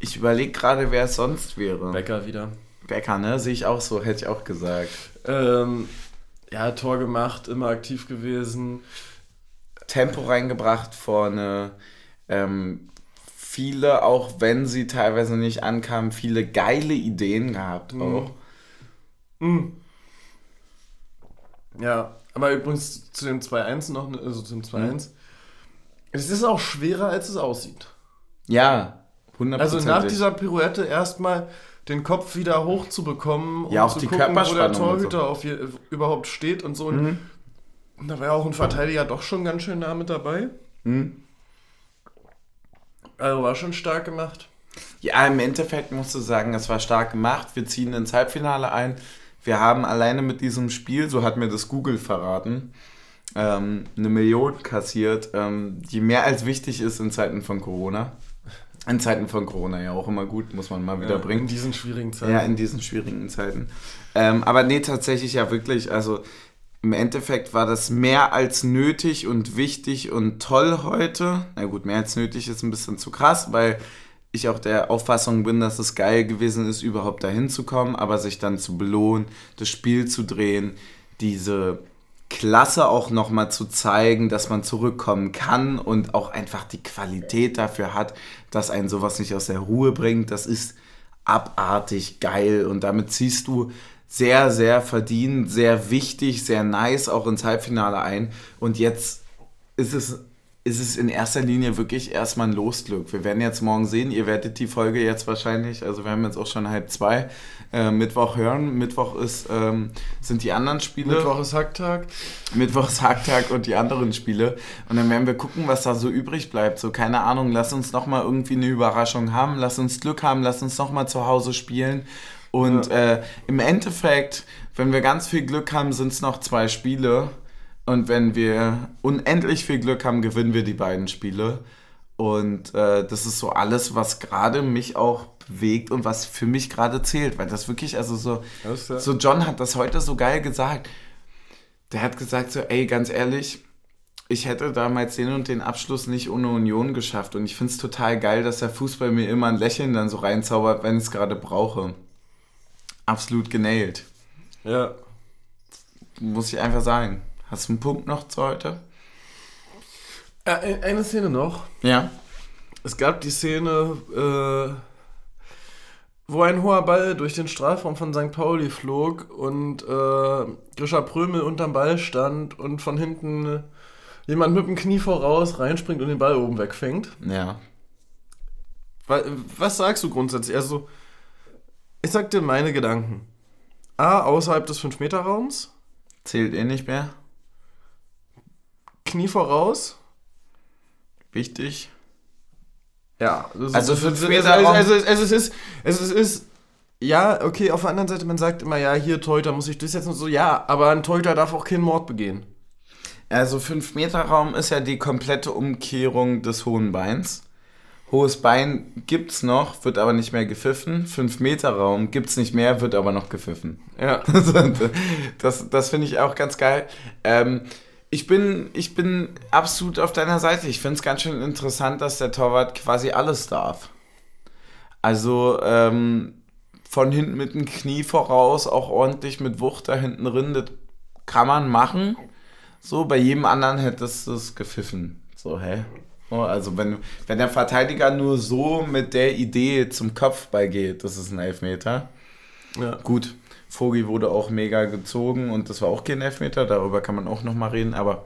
ich überlege gerade, wer es sonst wäre. Becker wieder. Becker, ne? Sehe ich auch so, hätte ich auch gesagt. Ähm, ja, Tor gemacht, immer aktiv gewesen. Tempo reingebracht vorne. Ähm, viele, auch wenn sie teilweise nicht ankamen, viele geile Ideen gehabt mhm. auch. Mhm. Ja, aber übrigens zu dem 2-1 noch, also zum 2-1. Mhm. Es ist auch schwerer, als es aussieht. Ja, 100%. Also nach dieser Pirouette erstmal den Kopf wieder hochzubekommen ja, und auch zu die gucken, wo der Torhüter so. auf je, überhaupt steht und so. Mhm. Und da war ja auch ein Verteidiger doch schon ganz schön nah mit dabei. Mhm. Also war schon stark gemacht. Ja, im Endeffekt musst du sagen, es war stark gemacht. Wir ziehen ins Halbfinale ein. Wir haben alleine mit diesem Spiel, so hat mir das Google verraten, ähm, eine Million kassiert, ähm, die mehr als wichtig ist in Zeiten von Corona. In Zeiten von Corona ja auch immer gut, muss man mal wieder ja, bringen. In diesen schwierigen Zeiten. Ja, in diesen schwierigen Zeiten. Ähm, aber nee, tatsächlich ja wirklich, also im Endeffekt war das mehr als nötig und wichtig und toll heute. Na gut, mehr als nötig ist ein bisschen zu krass, weil ich auch der Auffassung bin, dass es geil gewesen ist, überhaupt dahin zu kommen, aber sich dann zu belohnen, das Spiel zu drehen, diese Klasse auch nochmal zu zeigen, dass man zurückkommen kann und auch einfach die Qualität dafür hat, dass einen sowas nicht aus der Ruhe bringt. Das ist abartig geil und damit ziehst du sehr, sehr verdient, sehr wichtig, sehr nice auch ins Halbfinale ein. Und jetzt ist es ist es in erster Linie wirklich erstmal ein Losglück. Wir werden jetzt morgen sehen, ihr werdet die Folge jetzt wahrscheinlich, also wir haben jetzt auch schon halb zwei, äh, Mittwoch hören. Mittwoch ist, ähm, sind die anderen Spiele. Mittwoch ist Hacktag. Mittwoch ist Hacktag und die anderen Spiele. Und dann werden wir gucken, was da so übrig bleibt. So, keine Ahnung, lass uns nochmal irgendwie eine Überraschung haben, lass uns Glück haben, lass uns nochmal zu Hause spielen. Und ja. äh, im Endeffekt, wenn wir ganz viel Glück haben, sind es noch zwei Spiele. Und wenn wir unendlich viel Glück haben, gewinnen wir die beiden Spiele. Und äh, das ist so alles, was gerade mich auch bewegt und was für mich gerade zählt. Weil das wirklich, also so, so John hat das heute so geil gesagt. Der hat gesagt so, ey, ganz ehrlich, ich hätte damals den und den Abschluss nicht ohne Union geschafft. Und ich finde es total geil, dass der Fußball mir immer ein Lächeln dann so reinzaubert, wenn ich es gerade brauche. Absolut genäht. Ja. Muss ich einfach sagen. Hast du einen Punkt noch zu heute? Äh, eine Szene noch. Ja. Es gab die Szene, äh, wo ein hoher Ball durch den Strafraum von St. Pauli flog und äh, Grisha Prömel unterm Ball stand und von hinten jemand mit dem Knie voraus reinspringt und den Ball oben wegfängt. Ja. Was sagst du grundsätzlich? Also, ich sag dir meine Gedanken. A, außerhalb des 5-Meter-Raums. Zählt eh nicht mehr. Knie voraus. Wichtig. Ja, also also, also, also, also, es ist, es ist, es ist, ja, okay, auf der anderen Seite, man sagt immer, ja, hier Teuter muss ich durchsetzen und so, ja, aber ein Teuter darf auch keinen Mord begehen. Also 5-Meter-Raum ist ja die komplette Umkehrung des hohen Beins. Hohes Bein gibt's noch, wird aber nicht mehr gepfiffen. 5-Meter-Raum gibt's nicht mehr, wird aber noch gepfiffen. Ja. *laughs* das das finde ich auch ganz geil. Ähm, ich bin, ich bin absolut auf deiner Seite. Ich finde es ganz schön interessant, dass der Torwart quasi alles darf. Also ähm, von hinten mit dem Knie voraus, auch ordentlich mit Wucht da hinten drin, das kann man machen. So, bei jedem anderen hätte es das gepfiffen. So, hä? Also wenn, wenn der Verteidiger nur so mit der Idee zum Kopfball geht, das ist ein Elfmeter. Ja. Gut, Vogi wurde auch mega gezogen und das war auch kein Elfmeter, darüber kann man auch nochmal reden, aber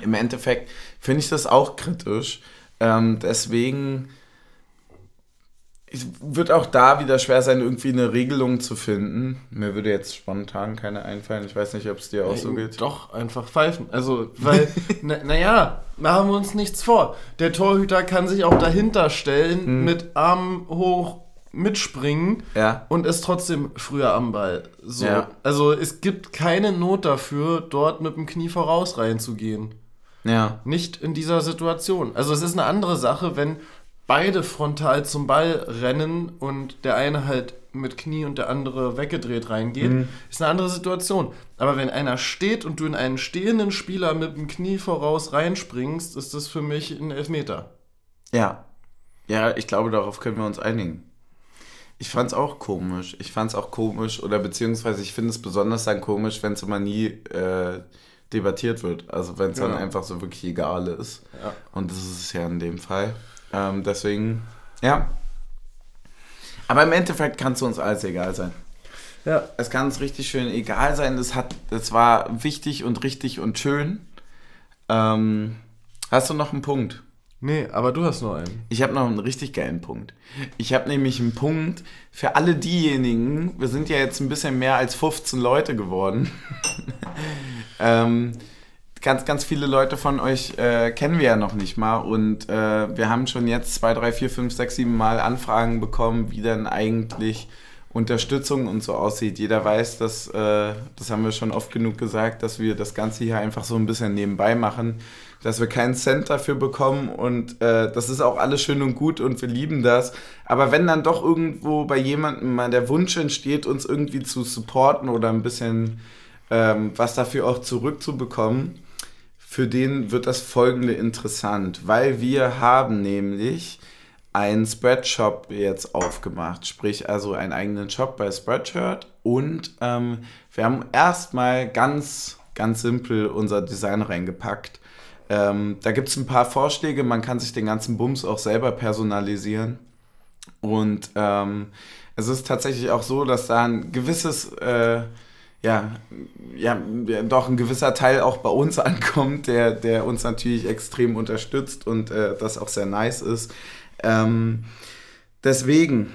im Endeffekt finde ich das auch kritisch. Ähm, deswegen wird auch da wieder schwer sein, irgendwie eine Regelung zu finden. Mir würde jetzt spontan keine einfallen. Ich weiß nicht, ob es dir auch so geht. Doch, einfach pfeifen. Also, weil, naja, *laughs* na machen wir uns nichts vor. Der Torhüter kann sich auch dahinter stellen, hm. mit Armen hoch mitspringen ja. und ist trotzdem früher am Ball. So. Ja. Also es gibt keine Not dafür, dort mit dem Knie voraus reinzugehen. Ja. Nicht in dieser Situation. Also es ist eine andere Sache, wenn beide frontal zum Ball rennen und der eine halt mit Knie und der andere weggedreht reingeht, mhm. ist eine andere Situation. Aber wenn einer steht und du in einen stehenden Spieler mit dem Knie voraus reinspringst, ist das für mich ein Elfmeter. Ja. Ja, ich glaube, darauf können wir uns einigen. Ich fand es auch komisch. Ich fand es auch komisch oder beziehungsweise ich finde es besonders dann komisch, wenn es immer nie äh, debattiert wird. Also wenn es ja. dann einfach so wirklich egal ist. Ja. Und das ist es ja in dem Fall. Ähm, deswegen, ja. Aber im Endeffekt kann es uns alles egal sein. Ja. Es kann uns richtig schön egal sein. Das, hat, das war wichtig und richtig und schön. Ähm, hast du noch einen Punkt? Nee, aber du hast noch einen. Ich habe noch einen richtig geilen Punkt. Ich habe nämlich einen Punkt für alle diejenigen, wir sind ja jetzt ein bisschen mehr als 15 Leute geworden. *laughs* ähm, ganz, ganz viele Leute von euch äh, kennen wir ja noch nicht mal und äh, wir haben schon jetzt zwei, drei, vier, fünf, sechs, sieben Mal Anfragen bekommen, wie dann eigentlich Unterstützung und so aussieht. Jeder weiß, dass, äh, das haben wir schon oft genug gesagt, dass wir das Ganze hier einfach so ein bisschen nebenbei machen dass wir keinen Cent dafür bekommen und äh, das ist auch alles schön und gut und wir lieben das. Aber wenn dann doch irgendwo bei jemandem mal der Wunsch entsteht, uns irgendwie zu supporten oder ein bisschen ähm, was dafür auch zurückzubekommen, für den wird das folgende interessant, weil wir haben nämlich einen Spreadshop jetzt aufgemacht, sprich also einen eigenen Shop bei Spreadshirt und ähm, wir haben erstmal ganz, ganz simpel unser Design reingepackt ähm, da gibt es ein paar Vorschläge, man kann sich den ganzen Bums auch selber personalisieren. Und ähm, es ist tatsächlich auch so, dass da ein gewisses, äh, ja, ja, doch ein gewisser Teil auch bei uns *laughs* ankommt, der, der uns natürlich extrem unterstützt und äh, das auch sehr nice ist. Ähm, deswegen,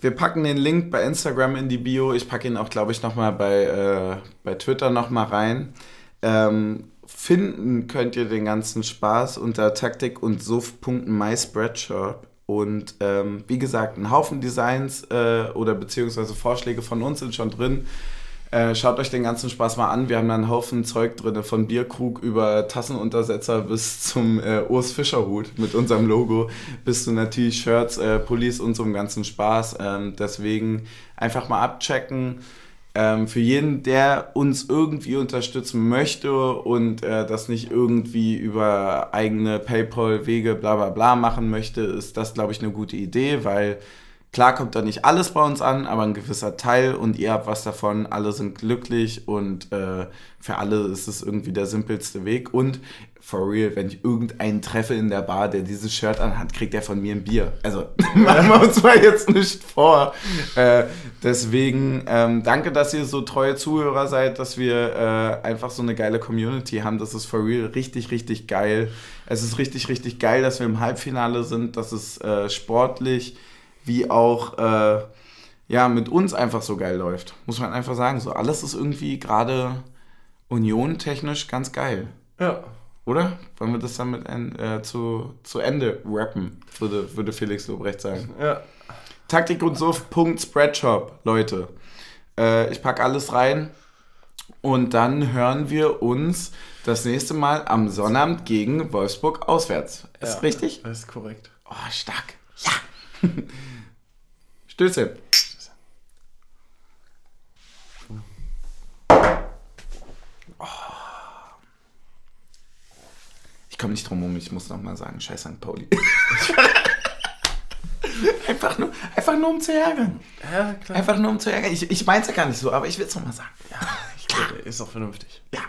wir packen den Link bei Instagram in die Bio. Ich packe ihn auch, glaube ich, nochmal bei, äh, bei Twitter nochmal rein. Ähm, finden könnt ihr den ganzen Spaß unter taktik und suff.myspreadshop. Und ähm, wie gesagt, ein Haufen Designs äh, oder beziehungsweise Vorschläge von uns sind schon drin. Äh, schaut euch den ganzen Spaß mal an. Wir haben da einen Haufen Zeug drin, von Bierkrug über Tassenuntersetzer bis zum äh, Urs Fischer Hut mit unserem Logo, bis zu natürlich Shirts, äh, Pullis und so einem ganzen Spaß. Ähm, deswegen einfach mal abchecken. Ähm, für jeden, der uns irgendwie unterstützen möchte und äh, das nicht irgendwie über eigene PayPal-Wege bla bla bla machen möchte, ist das, glaube ich, eine gute Idee, weil klar kommt da nicht alles bei uns an, aber ein gewisser Teil und ihr habt was davon, alle sind glücklich und äh, für alle ist es irgendwie der simpelste Weg. Und for real, wenn ich irgendeinen treffe in der Bar, der dieses Shirt anhat, kriegt er von mir ein Bier. Also *laughs* machen wir uns mal jetzt nicht vor. Äh, deswegen ähm, danke, dass ihr so treue Zuhörer seid, dass wir äh, einfach so eine geile Community haben. Das ist for real richtig, richtig geil. Es ist richtig, richtig geil, dass wir im Halbfinale sind. Das ist äh, sportlich wie auch äh, ja, mit uns einfach so geil läuft. Muss man einfach sagen. So alles ist irgendwie gerade Union technisch ganz geil. Ja. Oder? Wollen wir das dann mit ein, äh, zu, zu Ende rappen, würde, würde Felix Lobrecht sagen. Ja. Taktik und so, Punkt Spreadshop, Leute. Äh, ich packe alles rein und dann hören wir uns das nächste Mal am Sonnabend gegen Wolfsburg auswärts. Ist ja, richtig? Das ist korrekt. Oh, stark. Ja. *laughs* Stöße. komme nicht drum um, ich muss noch mal sagen, scheiß St. Pauli. *laughs* einfach, nur, einfach nur um zu ärgern. Ja, klar. Einfach nur um zu ärgern. Ich, ich meine es ja gar nicht so, aber ich will es noch mal sagen. Ja, ich glaube, ist auch vernünftig. Ja.